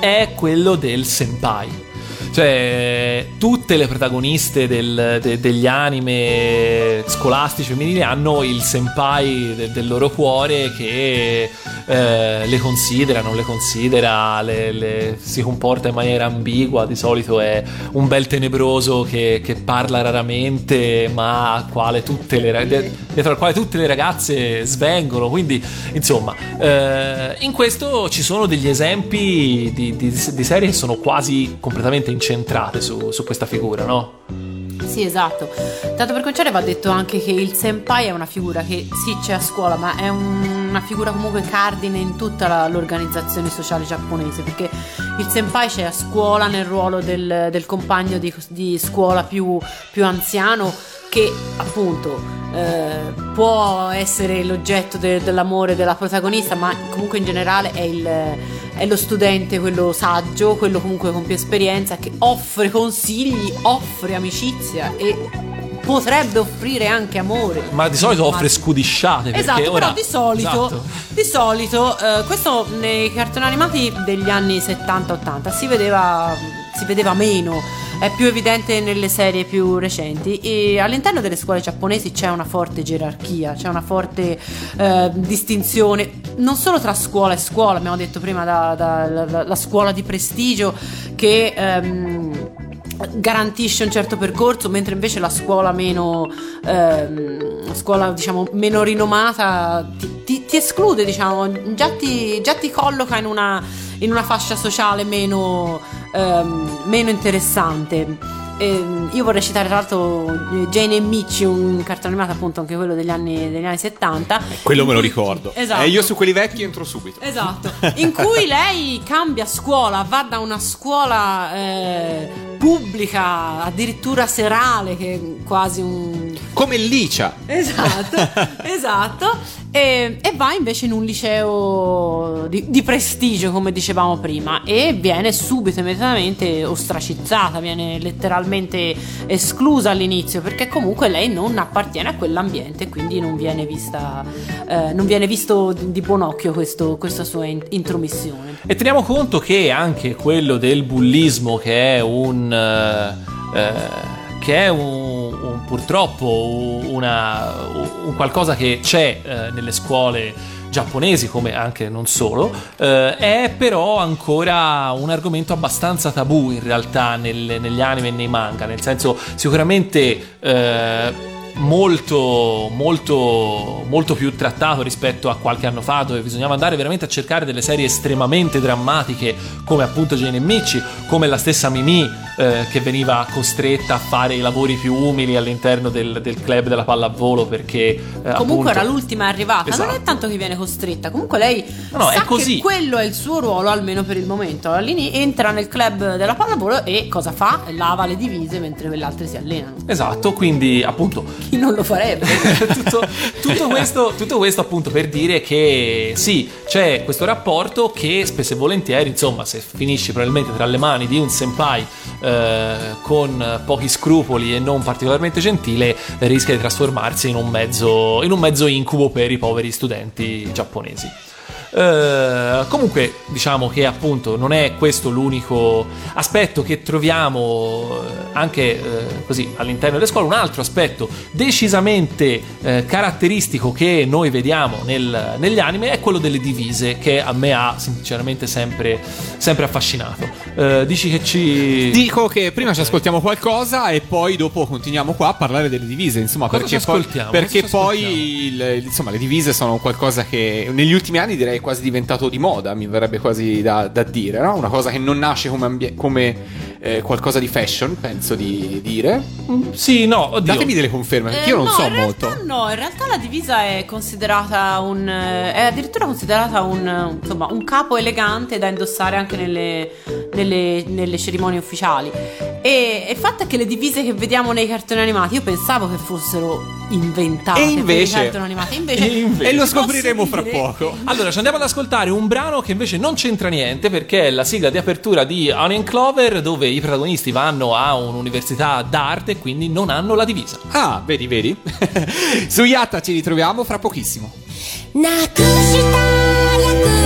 è quello del senpai. Cioè, tutte le protagoniste del- de- degli anime scolastici femminili hanno il senpai de- del loro cuore che eh, le considera, non le considera, le- le- si comporta in maniera ambigua. Di solito è un bel tenebroso che, che parla raramente, ma al quale le, dietro al quale tutte le ragazze svengono. Quindi, insomma, eh, in questo ci sono degli esempi di, di- di serie che sono quasi completamente incentrate su, su questa figura, no? Sì, esatto. Tanto per cominciare va detto anche che il senpai è una figura che sì c'è a scuola, ma è un- una figura comunque cardine in tutta la- l'organizzazione sociale giapponese, perché il senpai c'è a scuola nel ruolo del, del compagno di, di scuola più, più anziano che appunto eh, può essere l'oggetto de- dell'amore della protagonista, ma comunque in generale è, il, è lo studente, quello saggio, quello comunque con più esperienza, che offre consigli, offre amicizia e potrebbe offrire anche amore. Ma di solito offre scudisciate. Esatto, ora... però di solito, Esatto. di solito eh, questo nei cartoni animati degli anni 70-80 si vedeva, si vedeva meno, è più evidente nelle serie più recenti. E all'interno delle scuole giapponesi c'è una forte gerarchia, c'è una forte eh, distinzione non solo tra scuola e scuola, abbiamo detto prima da, da- la, la scuola di prestigio che... ehm, garantisce un certo percorso mentre invece la scuola meno ehm, scuola diciamo meno rinomata ti, ti- ti esclude diciamo già ti, già ti colloca in una, in una fascia sociale meno, ehm, meno interessante Ehm, io vorrei citare tra l'altro eh, Jane e Michi un cartone animato appunto anche quello degli anni, degli anni 70 Quello in me lo ricordo. esatto E io su quelli vecchi entro subito. Esatto, in cui lei cambia scuola, va da una scuola eh, pubblica, addirittura serale, che è quasi un... Come Licia. Esatto, esatto, e, e va invece in un liceo di, di prestigio, come dicevamo prima, e viene subito, immediatamente ostracizzata, viene letteralmente esclusa all'inizio, perché comunque lei non appartiene a quell'ambiente, quindi non viene vista, eh, non viene visto di di buon occhio questo- questa sua in- intromissione. E teniamo conto che anche quello del bullismo, che è un. eh, eh, che è un, un- purtroppo una, un qualcosa che c'è eh, nelle scuole giapponesi, come anche non solo, eh, è però ancora un argomento abbastanza tabù in realtà nel- negli anime e nei manga, nel senso sicuramente. Molto, molto, molto più trattato rispetto a qualche anno fa, dove bisognava andare veramente a cercare delle serie estremamente drammatiche, come appunto Jane e Michi, come la stessa Mimi, eh, che veniva costretta a fare i lavori più umili all'interno del, del club della pallavolo perché eh, Comunque appunto- era l'ultima arrivata, non Esatto. è tanto che viene costretta, comunque lei No, no, è così. quello è il suo ruolo, almeno per il momento. All'ini- entra nel club della pallavolo e cosa fa? Lava le divise mentre le altre si allenano. Esatto, quindi appunto Chi non lo farebbe? tutto, tutto questo, tutto questo appunto per dire che sì, c'è questo rapporto che spesso e volentieri, insomma, se finisci probabilmente tra le mani di un senpai eh, con pochi scrupoli e non particolarmente gentile, rischia di trasformarsi in un mezzo, in un mezzo incubo per i poveri studenti giapponesi. Eh, comunque diciamo che appunto non è questo l'unico aspetto che troviamo eh, anche eh, così all'interno delle scuole. Un altro aspetto decisamente eh, caratteristico che noi vediamo nel- negli anime è quello delle divise che a me ha sinceramente sempre, sempre affascinato. Eh, dici che ci Dico che prima ci ascoltiamo qualcosa e poi dopo continuiamo qua a parlare delle divise, insomma, Cosa perché poi, perché poi il- insomma, le divise sono qualcosa che negli ultimi anni direi quasi diventato di moda, mi verrebbe quasi da, da dire, no? Una cosa che non nasce come, ambie- come, eh, qualcosa di fashion, penso di dire. Sì, no, oddio. Datemi delle conferme, perché Eh, io non no, so in realtà molto. No, in realtà la divisa è considerata un. eh, è addirittura considerata un, insomma, un capo elegante da indossare anche nelle, nelle- nelle cerimonie ufficiali. E e il fatto è che le divise che vediamo nei cartoni animati, io pensavo che fossero inventate E per i invece- cartoni animati. Invece, E invece- E lo posso scopriremo fra dire- poco. Allora, ci andiamo ad ascoltare un brano che invece non c'entra niente perché è la sigla di apertura di Onion Clover dove i protagonisti vanno a un'università d'arte e quindi non hanno la divisa. Ah, vedi, vedi? Su Yatta ci ritroviamo fra pochissimo. なくした約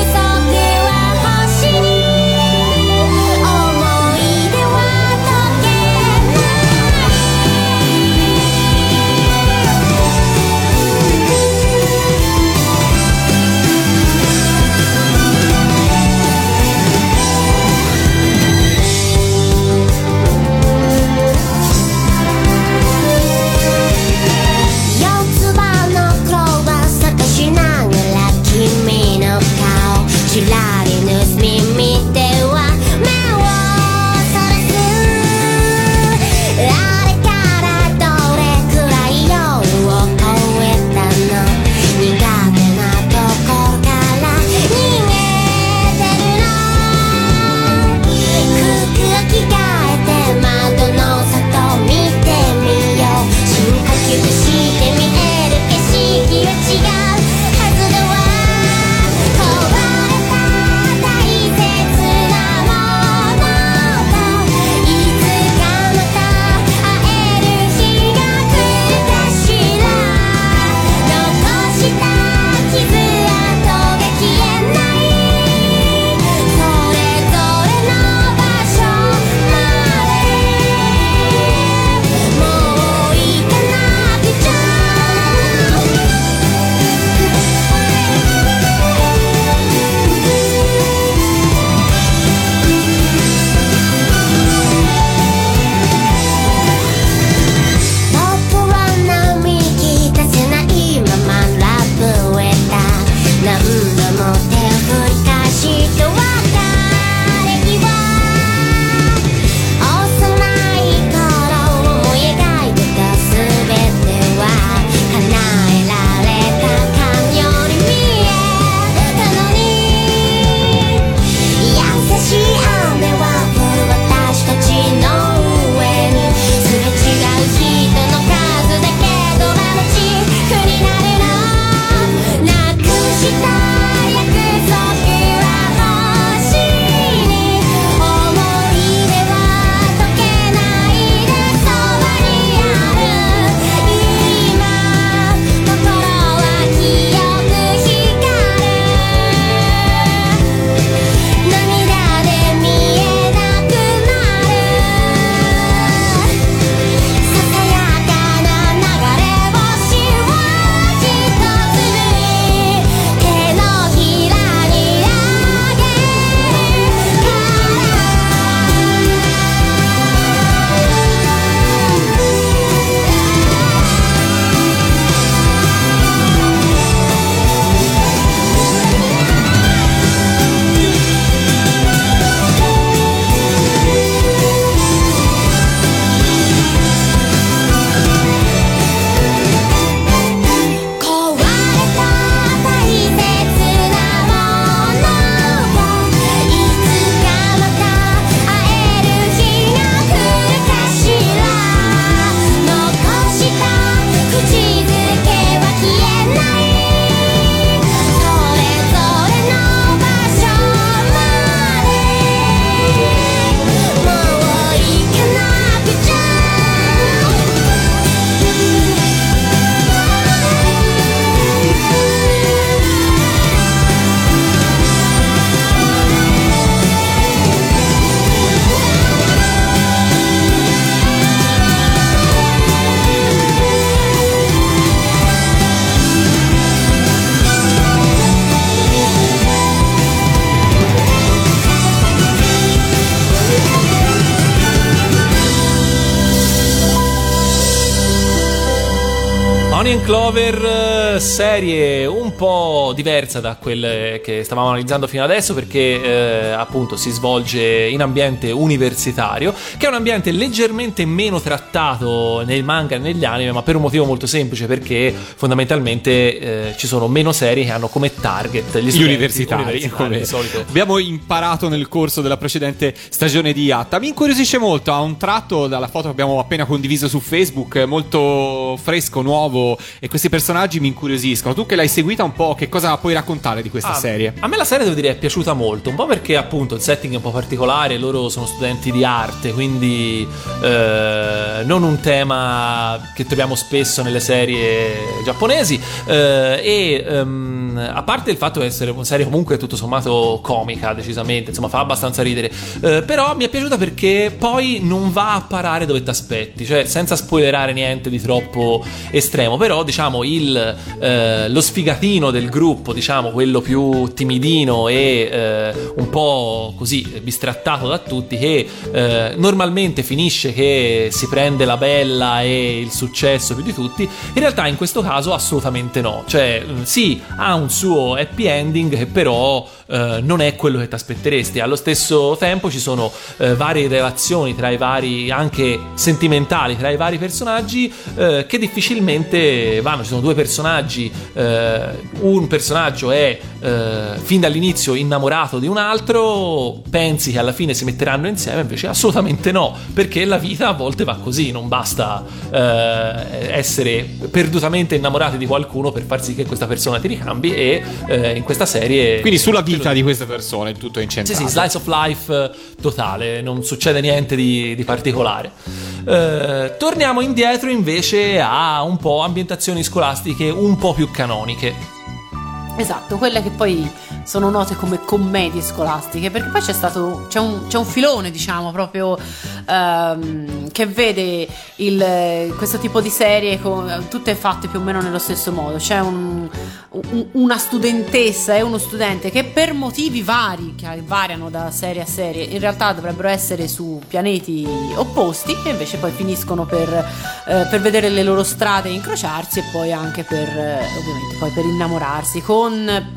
serie un po' diversa da quelle che stavamo analizzando fino adesso perché eh, appunto si svolge in ambiente universitario, che è un ambiente leggermente meno trattato nei manga e negli anime, ma per un motivo molto semplice perché fondamentalmente eh, ci sono meno serie che hanno come target gli, studenti universitari, universitari, come di solito. abbiamo imparato nel corso della precedente stagione di Yatta. Mi incuriosisce molto, ha un tratto dalla foto che abbiamo appena condiviso su Facebook, eh, molto fresco, nuovo e questi personaggi mi incuriosiscono. Tu che l'hai seguita un po', che cosa puoi raccontare di questa Ah, serie? A me la serie devo dire è piaciuta molto, un po' perché appunto il setting è un po' particolare, loro sono studenti di arte, quindi eh, non un tema che troviamo spesso nelle serie giapponesi eh, e ehm, a parte il fatto di essere una serie comunque tutto sommato comica decisamente, insomma fa abbastanza ridere, eh, però mi è piaciuta perché poi non va a parare dove ti aspetti, cioè senza spoilerare niente di troppo estremo, però diciamo il, eh, lo sfigatino del gruppo, diciamo quello più timidino e eh, un po' così bistrattato da tutti, che eh, normalmente finisce che si prende la bella e il successo più di tutti, in realtà in questo caso assolutamente no, cioè sì ha un suo happy ending che però eh, non è quello che ti aspetteresti. Allo stesso tempo ci sono eh, varie relazioni tra i vari, anche sentimentali, tra i vari personaggi eh, che difficilmente vanno. Ci sono due personaggi, eh, un personaggio è eh, fin dall'inizio innamorato di un altro, pensi che alla fine si metteranno insieme, invece assolutamente no, perché la vita a volte va così, non basta essere perdutamente innamorati di qualcuno per far sì che questa persona ti ricambi e in questa serie... Quindi sulla vita di queste persone, tutto è Sì, incentrato. sì, slice of life eh, totale, non succede niente di, di particolare. Eh, torniamo indietro invece a un po' ambientazioni scolastiche un po' più canoniche. Esatto, quelle che poi sono note come commedie scolastiche, perché poi c'è stato c'è un, c'è un filone, diciamo, proprio ehm, che vede il- questo tipo di serie con- tutte fatte più o meno nello stesso modo. C'è un- un- una studentessa e uno studente che per motivi vari, che variano da serie a serie, in realtà dovrebbero essere su pianeti opposti e invece poi finiscono per, eh, per vedere le loro strade incrociarsi e poi anche per, eh, ovviamente, poi per innamorarsi con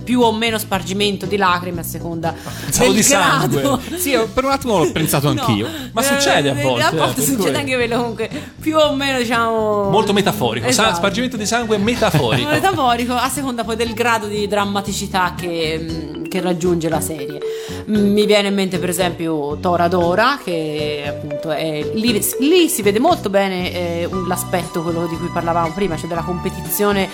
più o meno spargimento di lacrime a seconda Pensavo del di sangue. grado. Sì, per un attimo l'ho pensato No. anch'io. Ma succede a Eh, volte, A eh, volte per succede anche quello comunque più o meno diciamo Molto metaforico, sa- Esatto. spargimento di sangue metaforico. metaforico a seconda poi del grado di drammaticità che, che raggiunge la serie. Mm, Mi viene in mente per esempio Toradora che appunto è lì, lì si vede molto bene eh, l'aspetto quello di cui parlavamo prima, cioè della competizione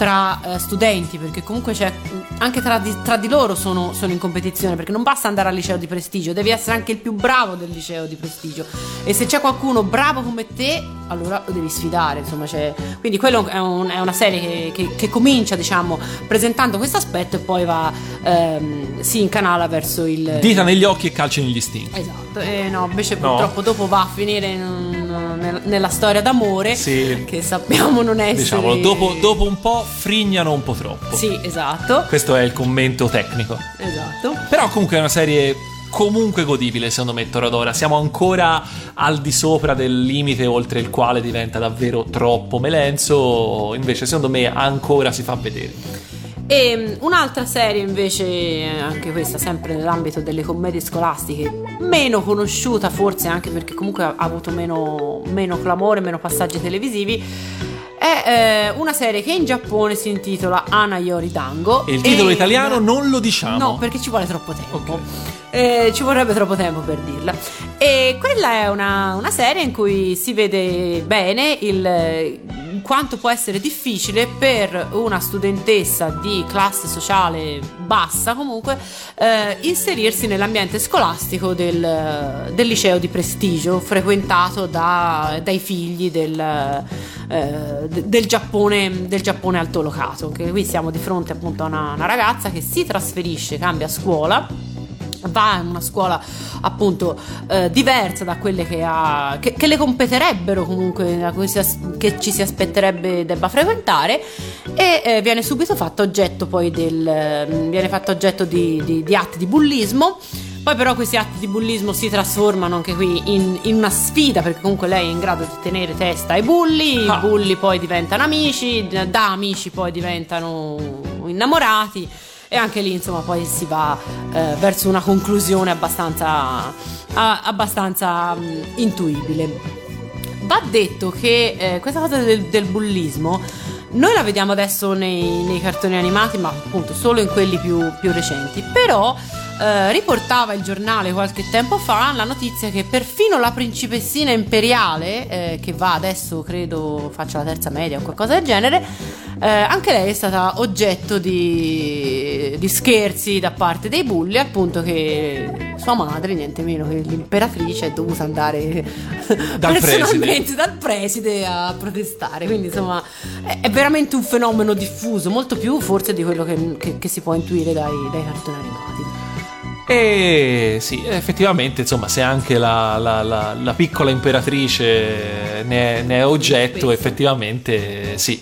tra eh, studenti, perché comunque c'è anche tra di, tra di loro sono, sono in competizione, perché non basta andare al liceo di prestigio, devi essere anche il più bravo del liceo di prestigio. E se c'è qualcuno bravo come te, allora lo devi sfidare. Insomma, c'è- quindi quello è, un- è una serie che, che- che comincia, diciamo, presentando questo aspetto e poi va ehm, si incanala verso il Dita negli occhi e calci negli stinchi. Esatto, e no, invece No. purtroppo dopo va a finire in- nel- nella storia d'amore Sì. che sappiamo non essere Diciamolo, dopo, dopo un po' frignano un po' troppo. Sì, esatto. Questo è il commento tecnico. Esatto. Però comunque è una serie comunque godibile secondo me Toradora. Siamo ancora al di sopra del limite oltre il quale diventa davvero troppo melenzo, invece secondo me ancora si fa vedere. E mm, un'altra serie invece, eh, anche questa sempre nell'ambito delle commedie scolastiche, meno conosciuta forse anche perché comunque ha avuto meno, meno clamore, meno passaggi televisivi, è eh, una serie che in Giappone si intitola Ana Yori Dango. E il titolo e- italiano non lo diciamo. No, perché ci vuole troppo tempo. Ok. Eh, ci vorrebbe troppo tempo per dirla. E quella è una, una serie in cui si vede bene il, quanto può essere difficile per una studentessa di classe sociale bassa comunque eh, inserirsi nell'ambiente scolastico del, del liceo di prestigio frequentato da- dai figli del, eh, de- del Giappone, del Giappone altolocato. Che qui siamo di fronte appunto a una, una ragazza che si trasferisce, cambia scuola va in una scuola appunto eh, diversa da quelle che, ha, che, che le competerebbero comunque che ci si aspetterebbe debba frequentare e eh, viene subito fatto oggetto poi del viene fatto oggetto di, di- di atti di bullismo Poi però questi atti di bullismo si trasformano anche qui in, in una sfida perché comunque lei è in grado di tenere testa ai bulli, Ah. i bulli poi diventano amici, da amici poi diventano innamorati e anche lì insomma poi si va eh, verso una conclusione abbastanza, a- abbastanza mm, intuibile. Va detto che eh, questa cosa del, del bullismo noi la vediamo adesso nei, nei cartoni animati, ma appunto solo in quelli più, più recenti. Però eh, riportava il giornale qualche tempo fa la notizia che perfino la principessina imperiale, eh, che va adesso credo faccia la terza media o qualcosa del genere, eh, anche lei è stata oggetto di, di scherzi da parte dei bulli, al punto che sua madre, niente meno che l'imperatrice, è dovuta andare Dal personalmente dal preside a protestare. Quindi, insomma, è, è veramente un fenomeno diffuso, molto più forse di quello che, che- che si può intuire dai, dai cartoni animati. E sì, effettivamente, insomma, se anche la, la- la- la piccola imperatrice ne è, ne è oggetto, effettivamente sì.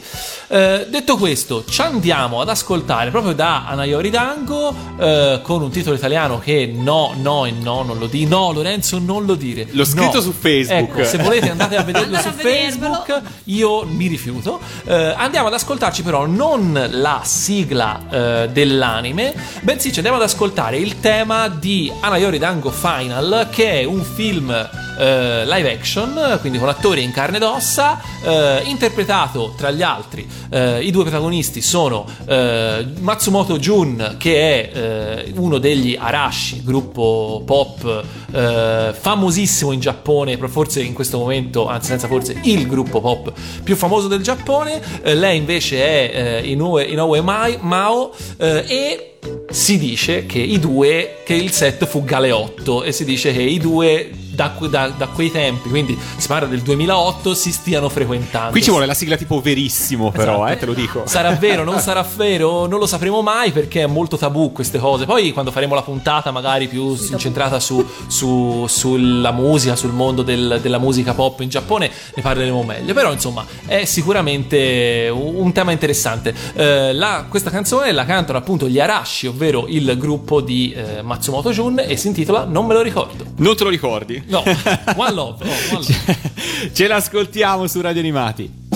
Eh, detto questo, ci andiamo ad ascoltare proprio da Anaiori Dango eh, con un titolo italiano che no, no e no, non lo di. No, Lorenzo, non lo dire. L'ho scritto No. su Facebook. Ecco, se volete andate a vederlo Andate su a. Facebook, io mi rifiuto. Eh, andiamo ad ascoltarci però non la sigla eh, dell'anime, bensì ci andiamo ad ascoltare il tema di Anayori Dango Final, che è un film eh, live action, quindi con attori in carne ed ossa, eh, interpretato tra gli altri. eh, I due protagonisti sono eh, Matsumoto Jun, che è eh, uno degli Arashi, gruppo pop famosissimo in Giappone, forse in questo momento, anzi senza forse, il gruppo pop più famoso del Giappone. Lei invece è Inoue, Inoue Mai- Mao e si dice che i due, che il set fu Galeotto e si dice che i due da, da- da quei tempi, quindi si parla del 2008, si stiano frequentando. Qui ci vuole la sigla tipo verissimo, però, Esatto. eh, te lo dico. Sarà vero, non sarà vero, non lo sapremo mai perché è molto tabù queste cose. Poi quando faremo la puntata magari più incentrata su, su- sulla musica, sul mondo del- della musica pop in Giappone, ne parleremo meglio. Però insomma è sicuramente un, un tema interessante. Eh, la- questa canzone la cantano appunto gli Arashi, ovvero il gruppo di eh, Matsumoto Jun e si intitola Non me lo ricordo. Non te lo ricordi? No, One Love. oh, One Love. Ce l'ascoltiamo su Radio Animati.「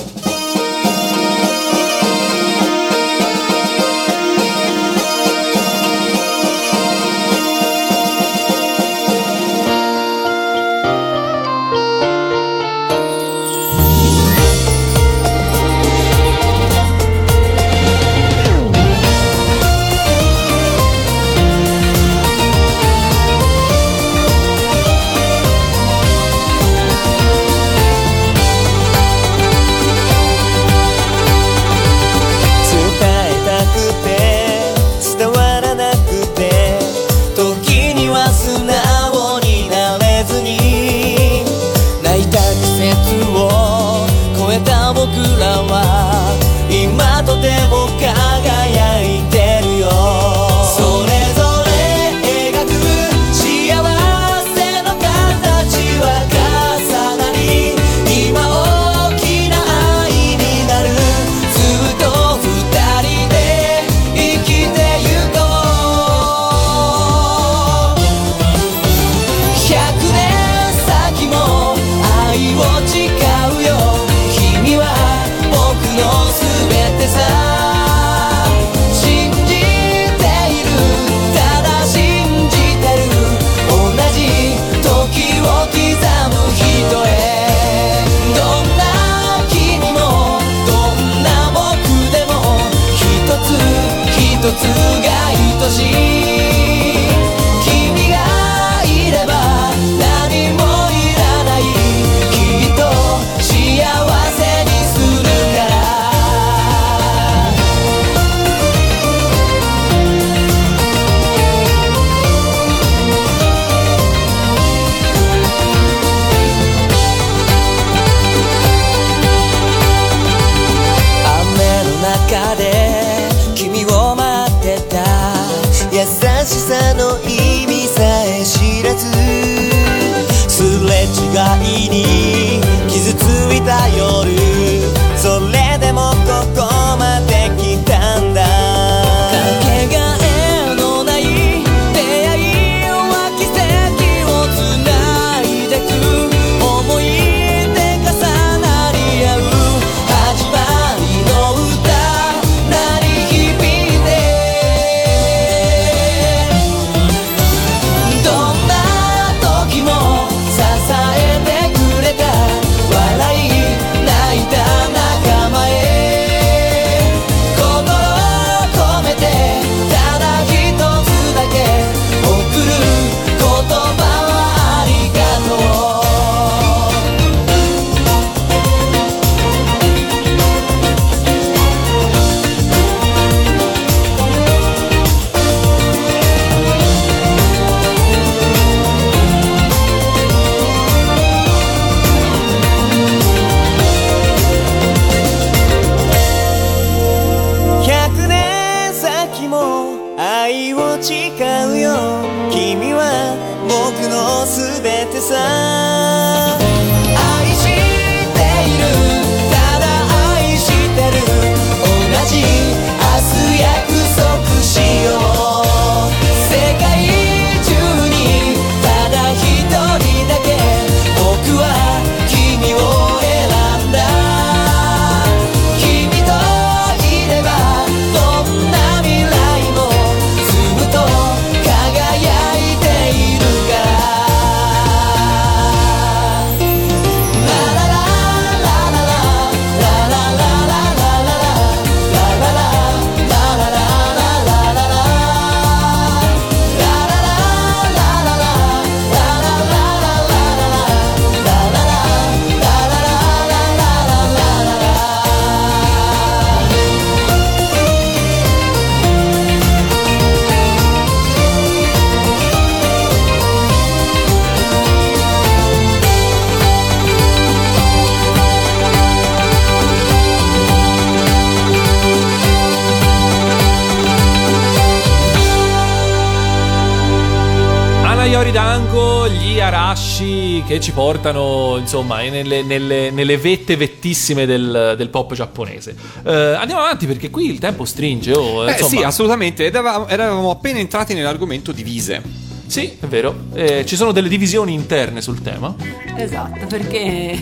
portano insomma nelle, nelle- nelle vette vettissime del, del pop giapponese. Eh, andiamo avanti perché qui il tempo stringe. oh, Eh, sì, assolutamente. Ed eravamo, eravamo appena entrati nell'argomento divise. Sì, è vero. Eh, ci sono delle divisioni interne sul tema. Esatto, perché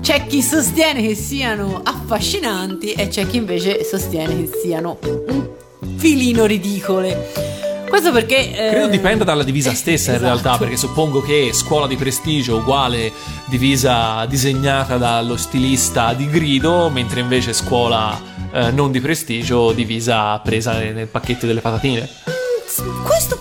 c'è chi sostiene che siano affascinanti e c'è chi invece sostiene che siano un filino ridicole. Questo perché... eh, Credo dipenda dalla divisa stessa in esatto. realtà, perché suppongo che scuola di prestigio uguale divisa disegnata dallo stilista di grido, mentre invece scuola eh, non di prestigio divisa presa nel pacchetto delle patatine.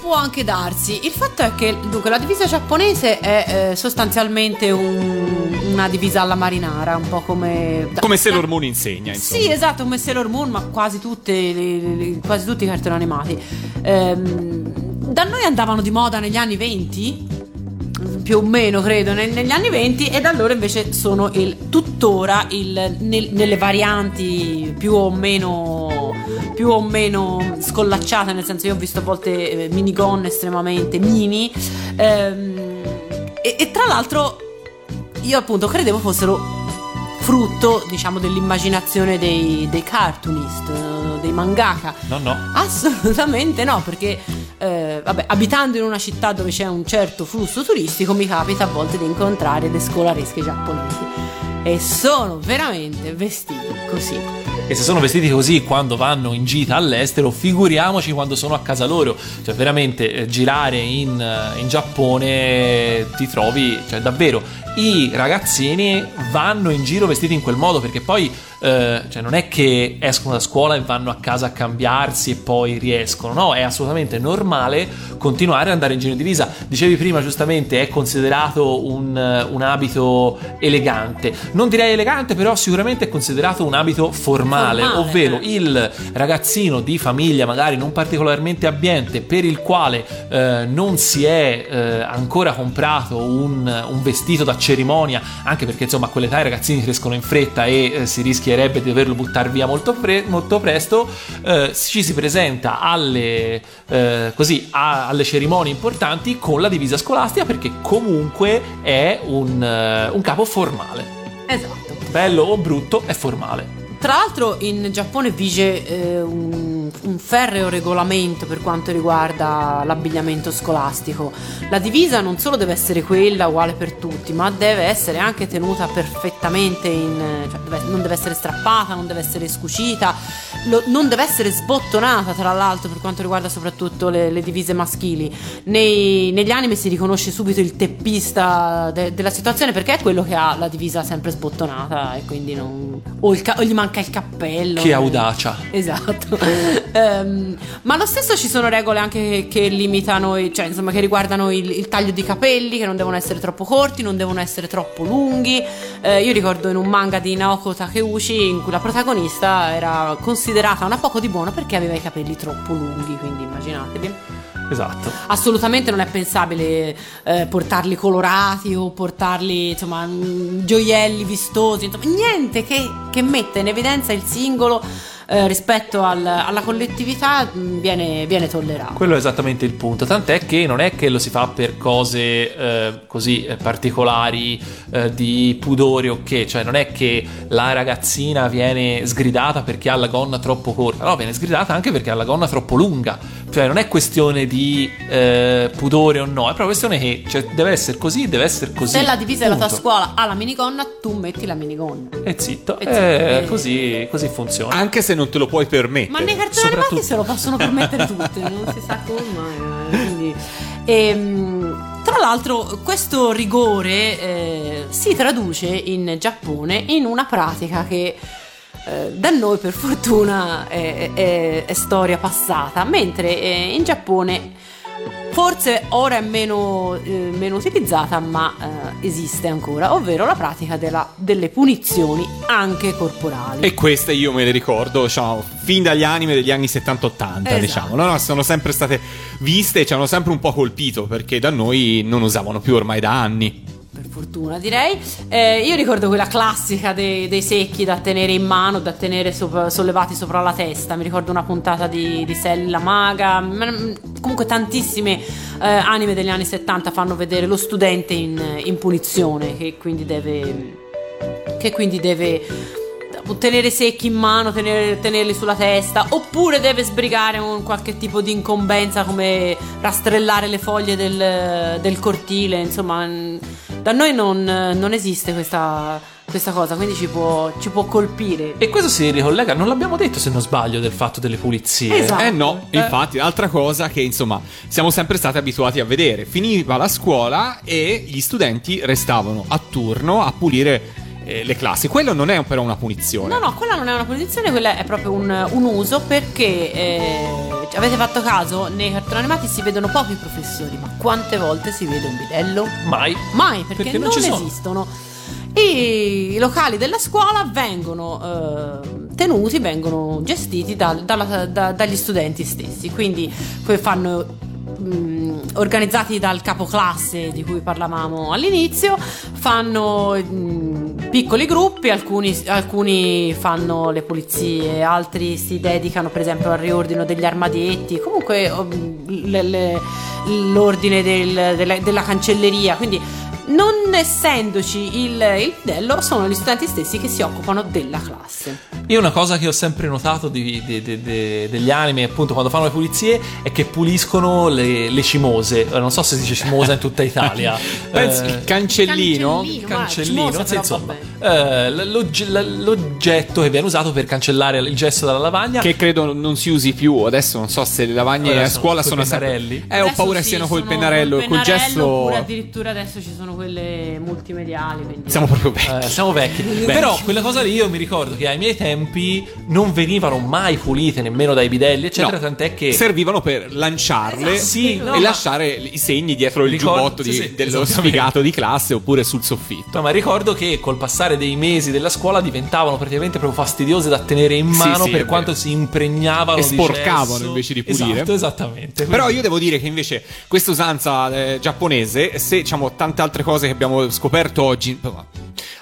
Può anche darsi. Il fatto è che dunque, la divisa giapponese è eh, sostanzialmente un- una divisa alla marinara, un po' come. Come Sailor Moon insegna, insomma. Sì, esatto, come Sailor Moon, ma quasi, tutte le- le- quasi tutti i cartoni animati. Ehm, da noi andavano di moda negli anni 20, più o meno credo, ne- negli anni 20, e da allora invece sono il, tuttora il- nel- nelle varianti più o meno più o meno scollacciate, nel senso io ho visto a volte eh, minigon estremamente mini ehm, e, e tra l'altro io appunto credevo fossero frutto diciamo dell'immaginazione dei, dei cartoonist, eh, dei mangaka. No, no. Assolutamente no, perché eh, vabbè, abitando in una città dove c'è un certo flusso turistico mi capita a volte di incontrare le scolaresche giapponesi e sono veramente vestiti così. E se sono vestiti così quando vanno in gita all'estero, figuriamoci quando sono a casa loro. Cioè, veramente eh, girare in, eh, in Giappone ti trovi, cioè, davvero. I ragazzini vanno in giro vestiti in quel modo perché poi eh, cioè, non è che escono da scuola e vanno a casa a cambiarsi e poi riescono, no, è assolutamente normale continuare ad andare in giro in divisa. Dicevi prima, giustamente, è considerato un, eh, un abito elegante. Non direi elegante, però sicuramente è considerato un abito formale, Formale, ovvero eh. il ragazzino di famiglia magari non particolarmente abbiente per il quale eh, non si è eh, ancora comprato un, un vestito da cerimonia, anche perché insomma a quell'età i ragazzini crescono in fretta e eh, si rischierebbe di doverlo buttare via molto, fre- molto presto, eh, ci si presenta alle, eh, così, a- alle cerimonie importanti con la divisa scolastica perché comunque è un, un capo formale. Esatto. Bello o brutto è formale. Tra l'altro in Giappone vige eh, un, un ferreo regolamento per quanto riguarda l'abbigliamento scolastico. La divisa non solo deve essere quella uguale per tutti, ma deve essere anche tenuta perfettamente in... cioè deve- non deve essere strappata, non deve essere scucita, lo- non deve essere sbottonata tra l'altro per quanto riguarda soprattutto le, le divise maschili. Nei- negli anime si riconosce subito il teppista de- della situazione perché è quello che ha la divisa sempre sbottonata e quindi non... o, il o gli manca il cappello. Che audacia. Esatto. Ehm, ma lo stesso ci sono regole anche che, che limitano, cioè insomma che riguardano il, il taglio di capelli, che non devono essere troppo corti, non devono essere troppo lunghi. Eh, io ricordo in un manga di Naoko Takeuchi in cui la protagonista era considerata una poco di buona perché aveva i capelli troppo lunghi, quindi immaginatevi. Esatto. Assolutamente non è pensabile eh, portarli colorati o portarli insomma mm, gioielli vistosi, insomma, niente che, che metta in evidenza il singolo eh, rispetto al- alla collettività mm, viene, viene tollerato. Quello è esattamente il punto, tant'è che non è che lo si fa per cose eh, così eh, particolari eh, di pudore o che, cioè non è che la ragazzina viene sgridata perché ha la gonna troppo corta, no, viene sgridata anche perché ha la gonna troppo lunga, cioè non è questione di eh, pudore o no, è proprio questione che cioè, deve essere così, deve essere così. Se la divisa della tua scuola ha la minigonna, tu metti la minigonna. E zitto, E eh, zitto. così, così funziona. Anche se non te lo puoi permettere. Ma nei cartoni animati se lo possono permettere tutte, non si sa come mai. eh, quindi- Ehm, tra l'altro, questo rigore eh, si traduce in Giappone in una pratica che eh, da noi per fortuna è, è- è storia passata, mentre eh, in Giappone forse ora è meno, eh, meno utilizzata, ma eh, esiste ancora, ovvero la pratica della- delle punizioni anche corporali. E queste io me le ricordo, diciamo, fin dagli anime degli anni 70-80, Esatto. diciamo. No, no, sono sempre state viste e ci hanno sempre un po' colpito perché da noi non usavano più ormai da anni. Per fortuna direi. Eh, io ricordo quella classica dei, dei secchi da tenere in mano, da tenere sopra- sollevati sopra la testa. Mi ricordo una puntata di, di Sally Maga. Ma- Comunque tantissime eh, anime degli anni 70 fanno vedere lo studente in, in punizione che quindi deve che quindi deve tenere secchi in mano, tenere- tenerli sulla testa, oppure deve sbrigare un qualche tipo di incombenza come rastrellare le foglie del, del cortile. Insomma, da noi non, non esiste questa, questa cosa, quindi ci può, ci può colpire. E questo si ricollega, non l'abbiamo detto se non sbaglio, del fatto delle pulizie. Esatto. Eh no, infatti, altra cosa che insomma siamo sempre stati abituati a vedere. Finiva la scuola e gli studenti restavano a turno a pulire eh, le classi. Quello non è però una punizione. No, no, quella non è una posizione, quella è proprio un, un uso perché eh, avete fatto caso, nei cartoni animati si vedono pochi professori, ma quante volte si vede un bidello? Mai. Mai, perché, Perché non non, esistono. E I locali della scuola vengono eh, tenuti, vengono gestiti dal- dalla- da- dagli studenti stessi, quindi poi fanno mh, organizzati dal capoclasse di cui parlavamo all'inizio, fanno mh, piccoli gruppi, alcuni, alcuni fanno le pulizie, altri si dedicano per esempio al riordino degli armadietti, comunque oh, le- le- l'ordine del- della, della cancelleria, quindi non essendoci il, il bidello, sono gli studenti stessi che si occupano della classe. Io una cosa che ho sempre notato di- di- di- di- degli anime, appunto, quando fanno le pulizie, è che puliscono le, le cimose. Eh, Non so se si dice cimosa in tutta Italia. Pensi Eh, il cancellino. Cancellino. cancellino, cimosa sì, però insomma, eh, l'og- l- l'oggetto che viene usato per cancellare il gesto dalla lavagna. Che credo non si usi più. Adesso non so se le lavagne a scuola sono sempre- pennarelli? Eh, ho paura sì, siano col pennarello, col gesto. Oppure addirittura adesso ci sono quelle multimediali. quindi- Siamo proprio vecchi. Eh, siamo vecchi. Però quella cosa lì io mi ricordo che ai miei tempi non venivano mai pulite nemmeno dai bidelli, eccetera. No, Tant'è che. servivano per lanciarle Esatto, sì, no, e ma- lasciare i segni dietro il Ricordo- giubbotto di- sì, sì, dello sfigato di classe oppure sul soffitto. No, ma ricordo che col passare dei mesi della scuola diventavano praticamente proprio fastidiose da tenere in mano per quanto si impregnavano E sporcavano gesso. invece di pulire. Esatto, esattamente. Però Quindi- io devo dire che invece questa usanza eh, giapponese, se diciamo tante altre cose che abbiamo scoperto oggi,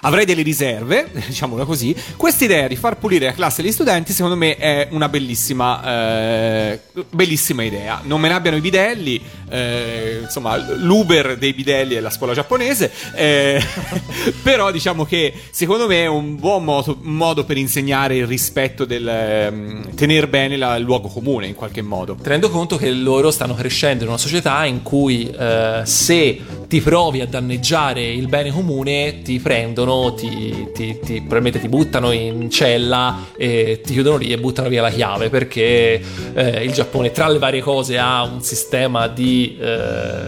avrei delle riserve, diciamola così. Questa idea di far pulire la classe degli studenti, secondo me, è una bellissima, eh, bellissima idea. Non me ne abbiano i bidelli, eh, insomma, l'Uber dei bidelli è la scuola giapponese. eh, però diciamo che secondo me è un buon modo, modo per insegnare il rispetto del ehm, tenere bene la- il luogo comune in qualche modo. Tenendo conto che loro stanno crescendo in una società in cui eh, se ti provi a danneggiare il bene comune ti prendono, ti, ti- ti- probabilmente ti buttano in cella e ti chiudono lì e buttano via la chiave perché eh, il Giappone tra le varie cose ha un sistema di eh,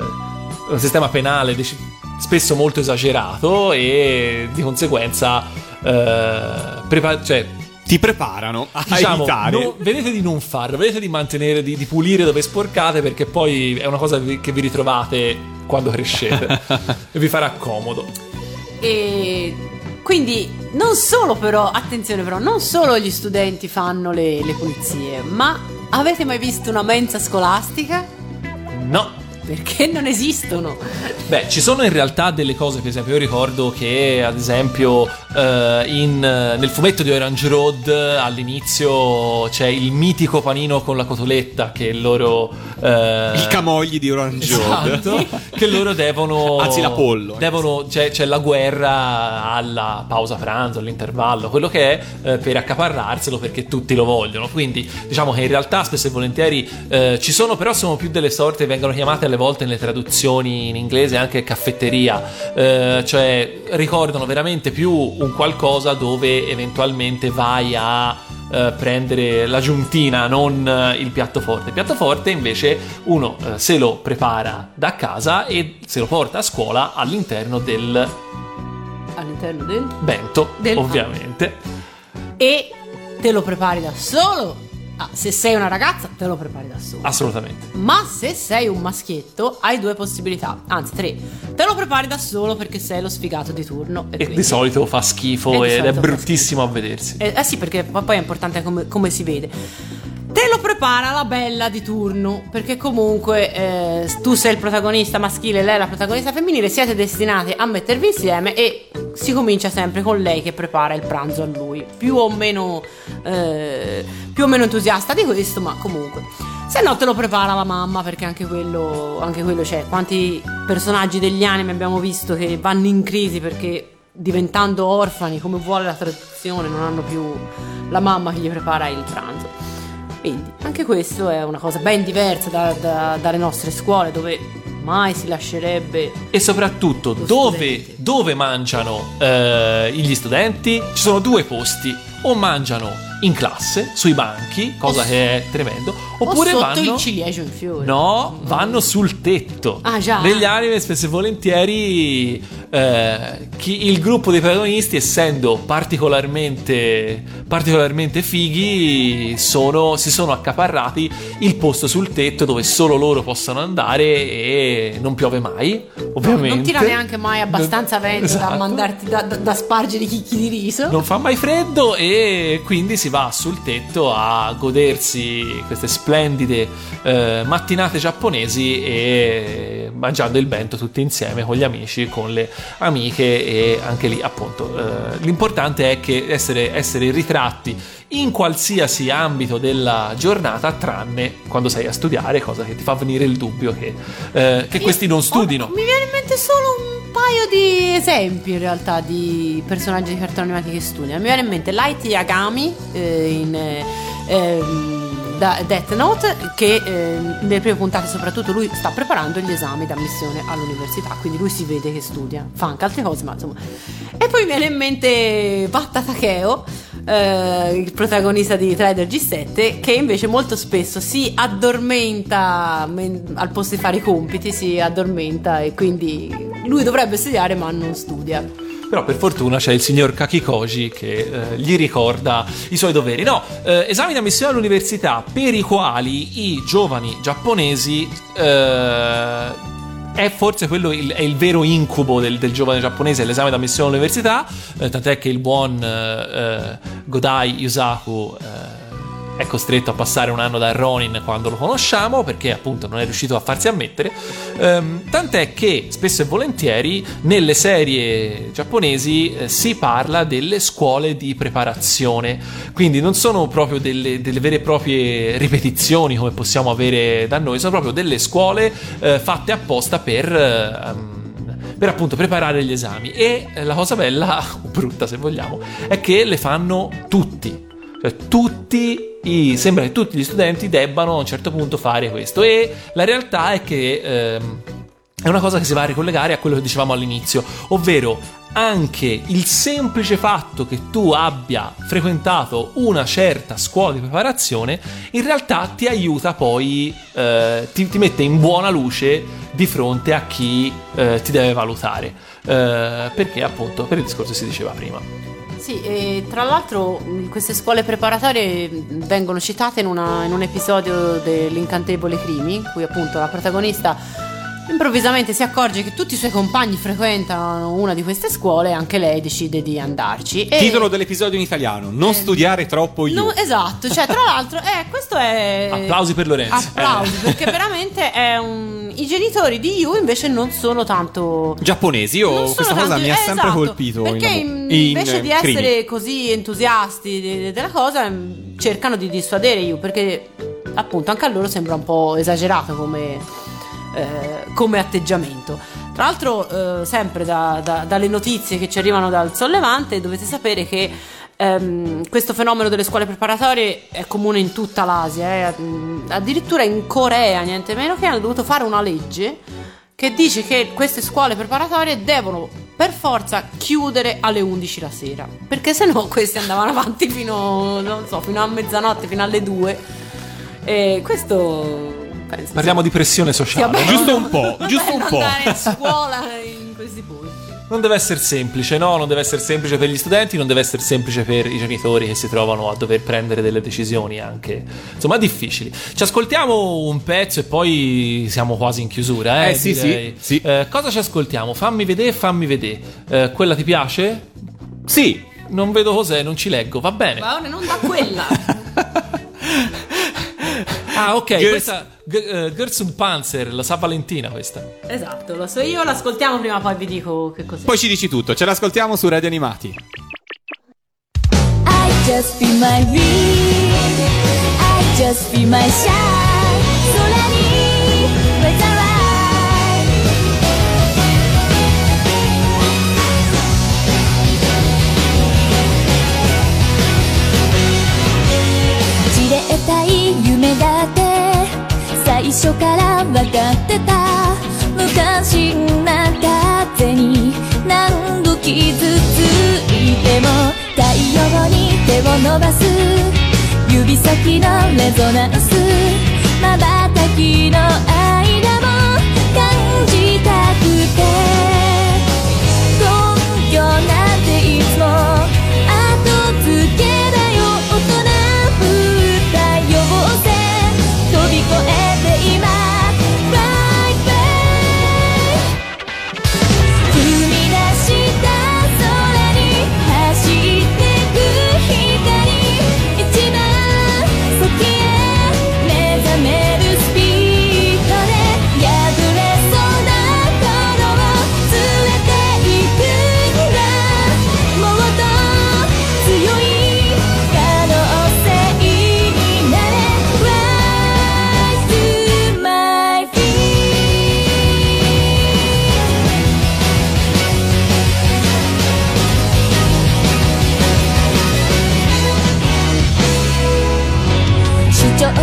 un sistema penale dec- spesso molto esagerato e di conseguenza eh, prepa- cioè, Ti preparano a diciamo, evitare. no- vedete di non farlo, vedete di mantenere, di, di pulire dove sporcate perché poi è una cosa che vi ritrovate quando crescete e vi farà comodo. E quindi non solo però, attenzione però, non solo gli studenti fanno le, le pulizie, ma avete mai visto una mensa scolastica? No. Perché non esistono. Beh, ci sono in realtà delle cose, per esempio, io ricordo che ad esempio eh, in, eh, nel fumetto di Orange Road all'inizio c'è il mitico panino con la cotoletta che loro... eh, Il camogli di Orange Road. Esatto, che loro devono. Anzi, l'Apollo. Devono, c'è, c'è la guerra alla pausa pranzo, all'intervallo, quello che è eh, per accaparrarselo perché tutti lo vogliono. Quindi, diciamo che in realtà spesso e volentieri eh, ci sono, però sono più delle sorte che vengono chiamate alle volte nelle traduzioni in inglese anche caffetteria, eh, cioè ricordano veramente più un qualcosa dove eventualmente vai a eh, prendere la giuntina, non eh, il piatto forte. Il piatto forte invece uno eh, se lo prepara da casa e se lo porta a scuola all'interno del All'interno del... bento, Del- ovviamente. E te lo prepari da solo. Ah, se sei una ragazza, te lo prepari da solo. Assolutamente. Ma se sei un maschietto, hai due possibilità, anzi tre. Te lo prepari da solo perché sei lo sfigato di turno. E quindi- di solito fa schifo E ed è bruttissimo a vedersi. Eh, eh sì, perché poi è importante come, come si vede. Te lo prepara la bella di turno, perché comunque eh, tu sei il protagonista maschile, lei è la protagonista femminile, siete destinati a mettervi insieme e si comincia sempre con lei che prepara il pranzo a lui. Più o meno, eh, più o meno entusiasta di questo, ma comunque. Se no te lo prepara la mamma, perché anche quello, anche quello c'è. Quanti personaggi degli anime abbiamo visto che vanno in crisi perché diventando orfani, come vuole la tradizione, non hanno più la mamma che gli prepara il pranzo. Quindi anche questo è una cosa ben diversa da- da- dalle nostre scuole dove mai si lascerebbe E soprattutto dove, dove mangiano eh, gli studenti? Ci sono due posti. O mangiano in classe, sui banchi, cosa O che è tremendo, oppure o sotto vanno... il ciliegio in fiore. No, vanno sul tetto. Ah, già. Negli anime, spesso e volentieri, eh, chi- il gruppo dei protagonisti, essendo particolarmente, particolarmente fighi, sono- si sono accaparrati il posto sul tetto dove solo loro possono andare e non piove mai, ovviamente. Non tira neanche mai abbastanza Non- vento da Esatto. mandarti da, da, da spargere chicchi di riso. Non fa mai freddo e quindi si va sul tetto a godersi queste splendide eh, mattinate giapponesi e mangiando il bento tutti insieme con gli amici, con le amiche e anche lì appunto eh, l'importante è che essere, essere ritratti in qualsiasi ambito della giornata tranne quando sei a studiare, cosa che ti fa venire il dubbio che, eh, che questi non studino. Mi viene in mente solo un paio di esempi in realtà di personaggi di cartoni animati che studiano. Mi viene in mente Light Yagami eh, in eh, ehm, da Death Note che eh, nelle prime puntate soprattutto lui sta preparando gli esami d'ammissione all'università, quindi lui si vede che studia, fa anche altre cose, ma insomma. E poi mi viene in mente Batta Takeo, eh, il protagonista di Trader G7, che invece molto spesso si addormenta men- al posto di fare i compiti, si addormenta e quindi lui dovrebbe studiare ma non studia. Però per fortuna c'è il signor Kakikoji che eh, gli ricorda i suoi doveri. No, eh, esami di ammissione all'università per i quali i giovani giapponesi eh, è forse quello il, è il vero incubo del, del giovane giapponese, l'esame d'ammissione all'università, eh, tant'è che il buon eh, eh, Godai Yusaku eh, è costretto a passare un anno da Ronin quando lo conosciamo perché appunto non è riuscito a farsi ammettere. Ehm, tant'è che spesso e volentieri nelle serie giapponesi eh, si parla delle scuole di preparazione, quindi non sono proprio delle, delle vere e proprie ripetizioni come possiamo avere da noi, sono proprio delle scuole eh, fatte apposta per... ehm, per appunto preparare gli esami. E eh, la cosa bella brutta se vogliamo è che le fanno tutti cioè, tutti i, sembra che tutti gli studenti debbano a un certo punto fare questo. E la realtà è che ehm, è una cosa che si va a ricollegare a quello che dicevamo all'inizio, ovvero anche il semplice fatto che tu abbia frequentato una certa scuola di preparazione in realtà ti aiuta poi, eh, ti, ti mette in buona luce di fronte a chi eh, ti deve valutare. Eh, perché appunto per il discorso si diceva prima. Sì, e tra l'altro mh, queste scuole preparatorie mh, vengono citate in, una- in un episodio dell'Incantevole Crimi, in cui appunto la protagonista improvvisamente si accorge che tutti i suoi compagni frequentano una di queste scuole e anche lei decide di andarci. E- Titolo dell'episodio in italiano: Non studiare troppo io. No, esatto, cioè tra l'altro, eh, questo è... Applausi per Lorenzo. Applausi, Eh. perché veramente è un... I genitori di Yu invece non sono tanto... Giapponesi, io questa cosa tanto- mi ha eh, sempre esatto, colpito. Perché in, in- in, invece di eh, crimi. essere così entusiasti de- della cosa, mh, cercano di dissuadere Yu, perché appunto anche a loro sembra un po' esagerato come, eh, come atteggiamento. Tra l'altro, eh, sempre da- da- dalle notizie che ci arrivano dal sollevante, dovete sapere che ehm, questo fenomeno delle scuole preparatorie è comune in tutta l'Asia, eh. Addirittura in Corea, niente meno che hanno dovuto fare una legge che dice che queste scuole preparatorie devono per forza chiudere alle 11 la sera, perché se no questi andavano avanti fino, so, fino a mezzanotte, fino alle 2. E questo penso Parliamo di pressione sociale. buono Giusto un po', giusto un po'. andare a scuola in questi posti. Non deve essere semplice, no, non deve essere semplice per gli studenti, non deve essere semplice per i genitori che si trovano a dover prendere delle decisioni anche, insomma, difficili. Ci ascoltiamo un pezzo e poi siamo quasi in chiusura, eh? Eh, sì, sì, sì. Eh, cosa ci ascoltiamo? Fammi vedere, fammi vedere. Eh, quella ti piace? Sì, Non vedo cos'è, non ci leggo, va bene. Ma non da quella. Ah, ok, Girls- questa G- eh, Girls und Panzer, la sa Valentina questa. Esatto, lo so io, l'ascoltiamo prima, poi vi dico che cos'è. Poi ci dici tutto, ce l'ascoltiamo su Radio Animati. I just feel my dream I just feel my shine 夢だって最初から分かってた昔な風に何度傷ついても太陽に手を伸ばす指先のレゾナンス瞬きの愛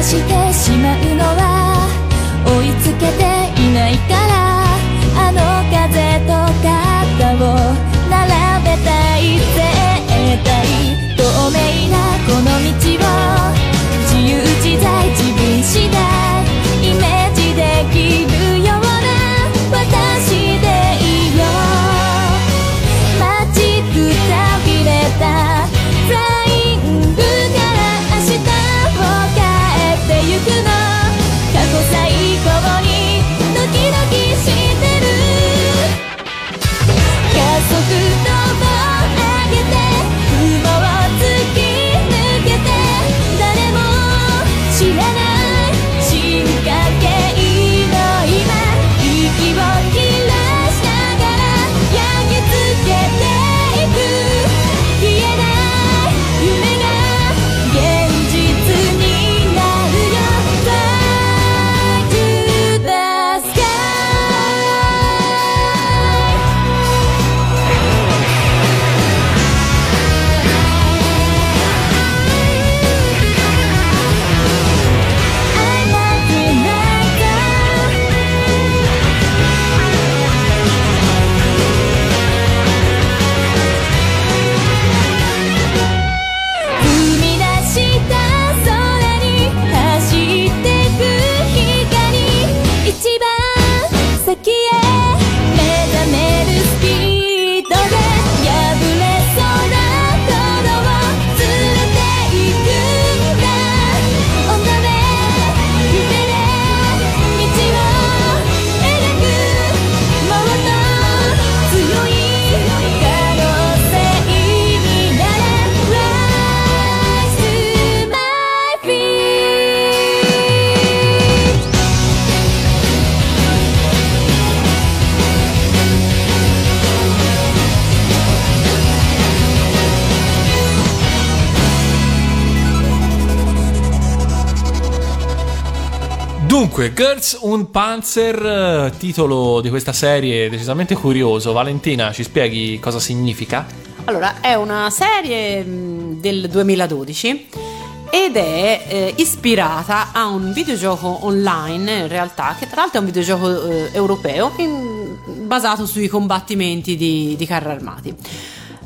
して Dunque, Girls und Panzer, eh, titolo di questa serie decisamente curioso. Valentina, ci spieghi cosa significa? Allora, è una serie mh, del 2012 ed è eh, ispirata a un videogioco online, in realtà, che tra l'altro è un videogioco eh, europeo in- basato sui combattimenti di, di carri armati.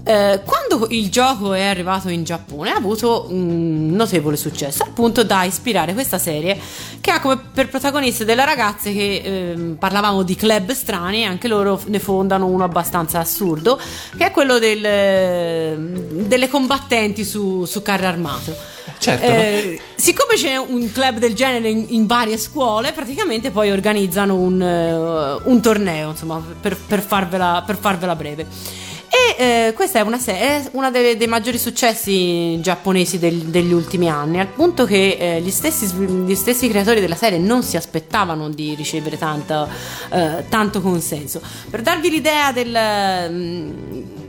Eh, quando il gioco è arrivato in Giappone ha avuto un notevole successo, al punto da ispirare questa serie che ha come per protagoniste delle ragazze che ehm, parlavamo di club strani, anche loro ne fondano uno abbastanza assurdo, che è quello del, delle combattenti su, su carro armato. Certo. Eh, siccome c'è un club del genere in, in varie scuole, praticamente poi organizzano un, eh, un torneo, insomma, per, per farvela, per farvela breve. E eh, questa è una serie, uno dei, dei maggiori successi giapponesi del- degli ultimi anni, al punto che eh, gli, stessi, gli stessi creatori della serie non si aspettavano di ricevere tanto, eh, tanto consenso. Per darvi l'idea del, mm,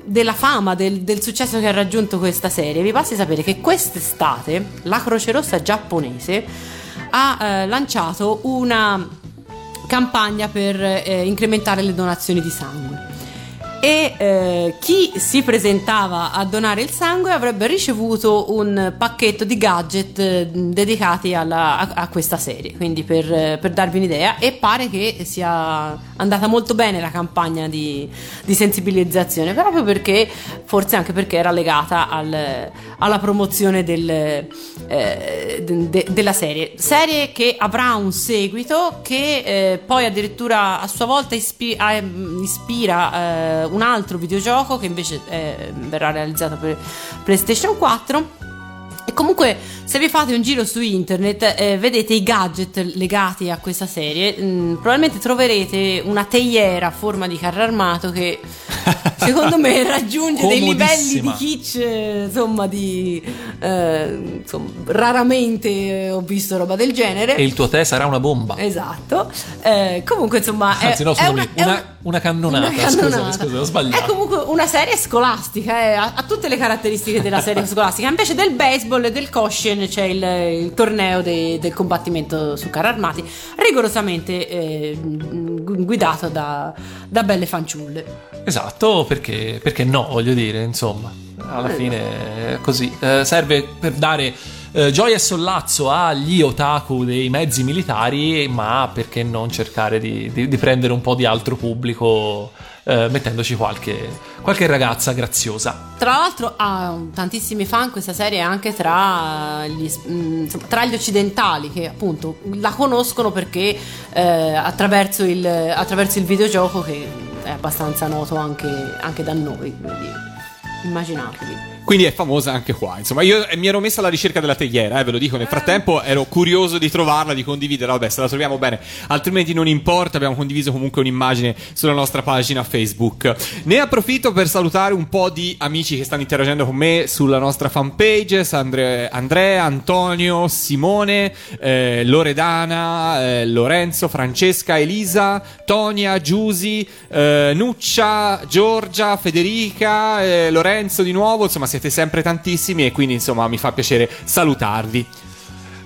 della fama, del, del successo che ha raggiunto questa serie, vi basti sapere che quest'estate la Croce Rossa giapponese ha eh, lanciato una campagna per eh, incrementare le donazioni di sangue. E eh, chi si presentava a donare il sangue avrebbe ricevuto un pacchetto di gadget eh, dedicati alla- a, a questa serie. Quindi, per, eh, per darvi un'idea, e pare che sia andata molto bene la campagna di, di sensibilizzazione, proprio perché, forse anche perché era legata al- alla promozione del, eh, de- de- della serie. Serie che avrà un seguito che eh, poi addirittura a sua volta ispi- ehm, ispira un altro videogioco che invece eh, verrà realizzato per PlayStation 4. E comunque, se vi fate un giro su internet, eh, vedete i gadget legati a questa serie. mm, probabilmente troverete una teiera a forma di carro armato che secondo me raggiunge dei livelli di kitsch, eh, insomma, di eh, insomma, raramente eh, ho visto roba del genere. E il tuo tè sarà una bomba. Esatto. Eh, comunque, insomma, è, Anzi, no, è scusami, è una- una cannonata, una cannonata. scusa, ho sbagliato. È comunque una serie scolastica, eh, ha, ha tutte le caratteristiche della serie scolastica. Invece del baseball e del caution c'è il, il torneo de- del combattimento su carri armati, rigorosamente eh, gu- guidato da, da belle fanciulle. Esatto, perché, perché no, voglio dire, insomma, alla fine è così. Eh, serve per dare eh, gioia e sollazzo agli otaku dei mezzi militari, ma perché non cercare di, di- di prendere un po' di altro pubblico eh, mettendoci qualche, qualche ragazza graziosa. Tra l'altro ha tantissimi fan questa serie anche tra gli, mm, tra gli occidentali che appunto la conoscono perché eh, attraverso, il, attraverso il videogioco che è abbastanza noto anche, anche da noi, quindi immaginatevi. Quindi è famosa anche qua. Insomma, io eh, mi ero messa alla ricerca della tegliera, eh, ve lo dico. Nel frattempo ero curioso di trovarla, di condividerla. Vabbè, se la troviamo bene, altrimenti non importa. Abbiamo condiviso comunque un'immagine sulla nostra pagina Facebook. Ne approfitto per salutare un po' di amici che stanno interagendo con me sulla nostra fanpage: Andre- Andrea, Antonio, Simone, eh, Loredana, eh, Lorenzo, Francesca, Elisa, Tonia, Giusi, eh, Nuccia, Giorgia, Federica, eh, Lorenzo di nuovo. Insomma, siete sempre tantissimi e quindi insomma mi fa piacere salutarvi.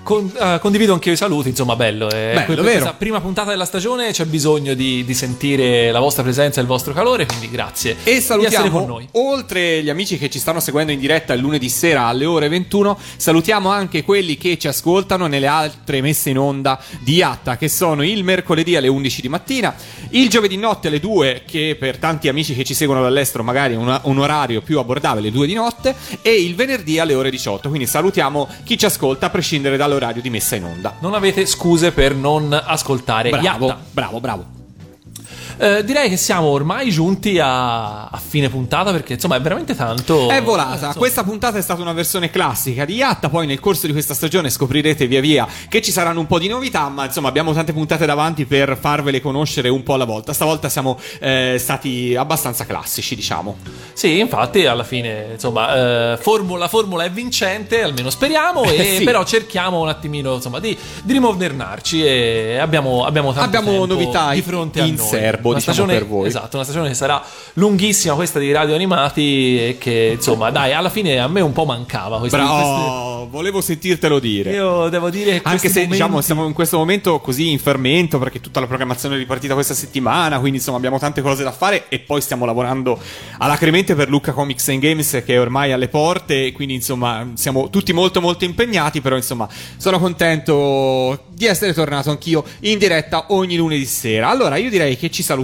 Con- eh, condivido anche io i saluti, insomma, bello. eh, Bello, per vero. questa prima puntata della stagione c'è bisogno di, di sentire la vostra presenza e il vostro calore, quindi grazie E salutiamo, con noi. oltre gli amici che ci stanno seguendo in diretta il lunedì sera alle ore 21, salutiamo anche quelli che ci ascoltano nelle altre messe in onda di Yatta, che sono il mercoledì alle 11 di mattina, il giovedì notte alle 2, che per tanti amici che ci seguono dall'estero magari è una- un orario più abbordabile, 2 di notte, e il venerdì alle ore 18. Quindi salutiamo chi ci ascolta a prescindere dall'orario di messa in onda. Non avete scuse per non ascoltare Bravo, Yatta. bravo, bravo. Eh, direi che siamo ormai giunti a, a fine puntata perché insomma è veramente tanto. È volata. Insomma, Questa puntata è stata una versione classica di Yatta. Poi nel corso di questa stagione scoprirete via via che ci saranno un po' di novità. Ma insomma, abbiamo tante puntate davanti per farvele conoscere un po' alla volta. Stavolta siamo eh, stati abbastanza classici, diciamo. Sì, infatti, alla fine, insomma, eh, formula, la formula è vincente, almeno speriamo. E Sì. però cerchiamo un attimino, insomma, di, di rimodernarci. E abbiamo, abbiamo Abbiamo novità di fronte a in noi. serbo, diciamo, stagione, per voi. Esatto, una stagione che sarà lunghissima, questa di radio animati. E che, insomma, dai, alla fine a me un po' mancava questa Bravo, queste- oh, volevo sentirtelo dire. Io devo dire che Anche questi se momenti- diciamo siamo in questo momento così in fermento perché tutta la programmazione è ripartita questa settimana, quindi insomma abbiamo tante cose da fare e poi stiamo lavorando alacremente per Lucca Comics and Games che è ormai alle porte, e quindi insomma siamo tutti molto molto impegnati, però insomma sono contento di essere tornato anch'io in diretta ogni lunedì sera. Allora io direi che ci salutiamo,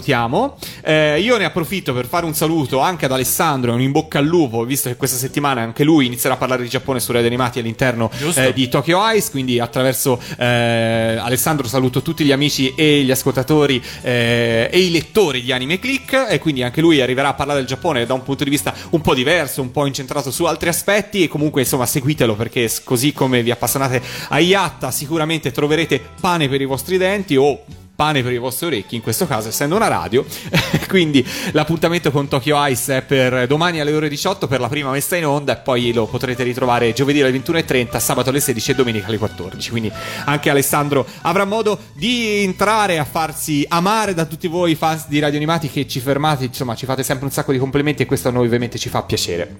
Eh, io ne approfitto per fare un saluto anche ad Alessandro un in bocca al lupo, visto che questa settimana anche lui inizierà a parlare di Giappone su Radio Animati all'interno eh, di Tokyo Ice, quindi attraverso eh, Alessandro saluto tutti gli amici e gli ascoltatori eh, e i lettori di Anime Click e quindi anche lui arriverà a parlare del Giappone da un punto di vista un po' diverso, un po' incentrato su altri aspetti e comunque insomma seguitelo perché così come vi appassionate a Yatta sicuramente troverete pane per i vostri denti o pane per i vostri orecchi, in questo caso essendo una radio. Quindi l'appuntamento con Tokyo Ice è per domani alle ore 18 per la prima messa in onda e poi lo potrete ritrovare giovedì alle 21.30, sabato alle 16 e domenica alle 14. Quindi anche Alessandro avrà modo di entrare a farsi amare da tutti voi fans di radio animati che ci fermate, insomma ci fate sempre un sacco di complimenti e questo a noi ovviamente ci fa piacere.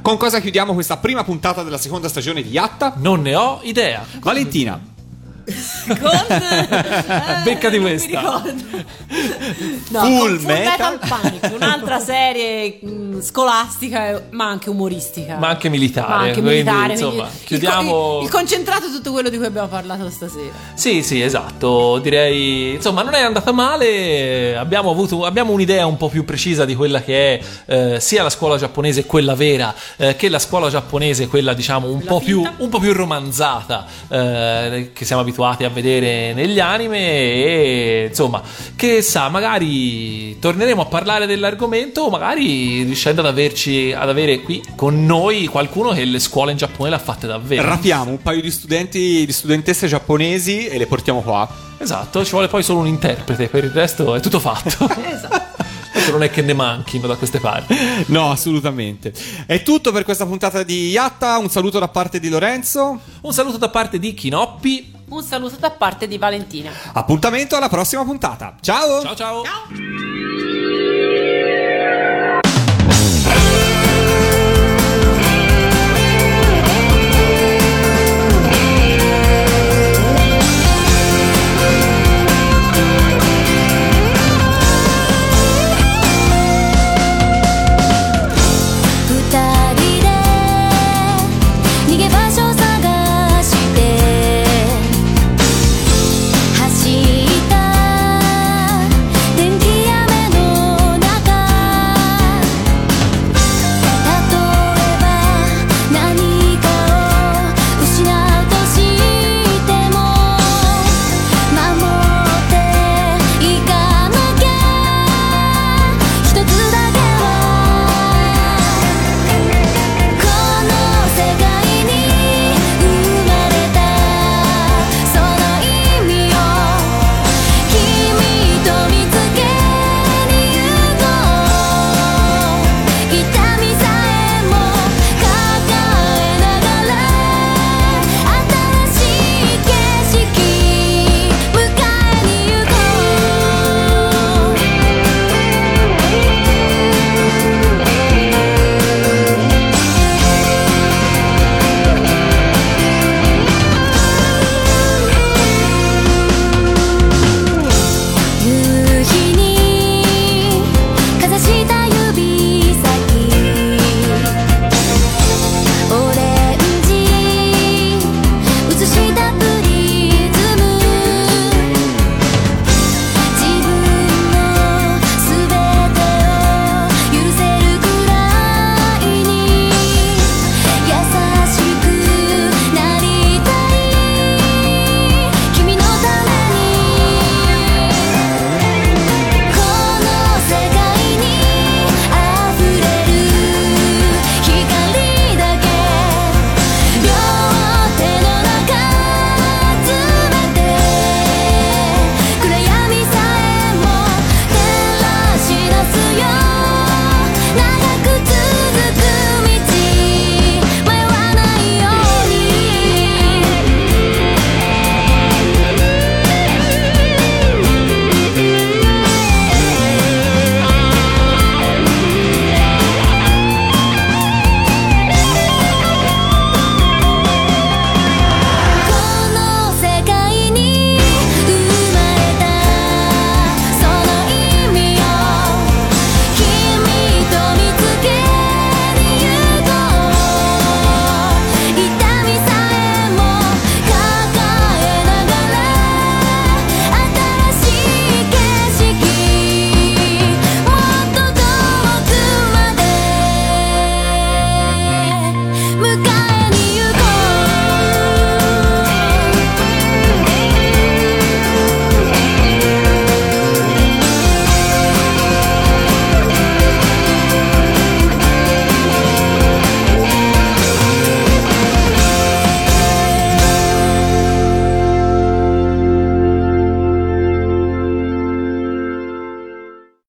Con cosa chiudiamo questa prima puntata della seconda stagione di Yatta? Non ne ho idea. Valentina. Con eh, Becca di non mi questa. No, Full Full Metal. Metal Panic, un'altra serie mh, scolastica eh, ma anche umoristica. Ma anche militare. Ma anche quindi, militare. insomma, quindi il- chiudiamo. Il, il concentrato è tutto quello di cui abbiamo parlato stasera. Sì, sì, esatto. Direi, insomma, non è andata male. Abbiamo avuto abbiamo un'idea un po' più precisa di quella che è eh, sia la scuola giapponese, quella vera, eh, che la scuola giapponese, quella diciamo un, po più, un po' più romanzata, eh, che siamo abituati a vedere negli anime. E insomma, che sa, magari torneremo a parlare dell'argomento, o magari riuscendo ad averci ad avere qui con noi qualcuno che le scuole in Giappone le ha fatte davvero. Rapiamo un paio di studenti, di studentesse giapponesi e le portiamo qua. Esatto, ci vuole poi solo un interprete, per il resto è tutto fatto. Esatto. Adesso non è che ne manchino da queste parti. No, assolutamente. È tutto per questa puntata di Yatta. Un saluto da parte di Lorenzo. Un saluto da parte di Kinoppi. Un saluto da parte di Valentina. Appuntamento alla prossima puntata. Ciao! Ciao ciao. Ciao.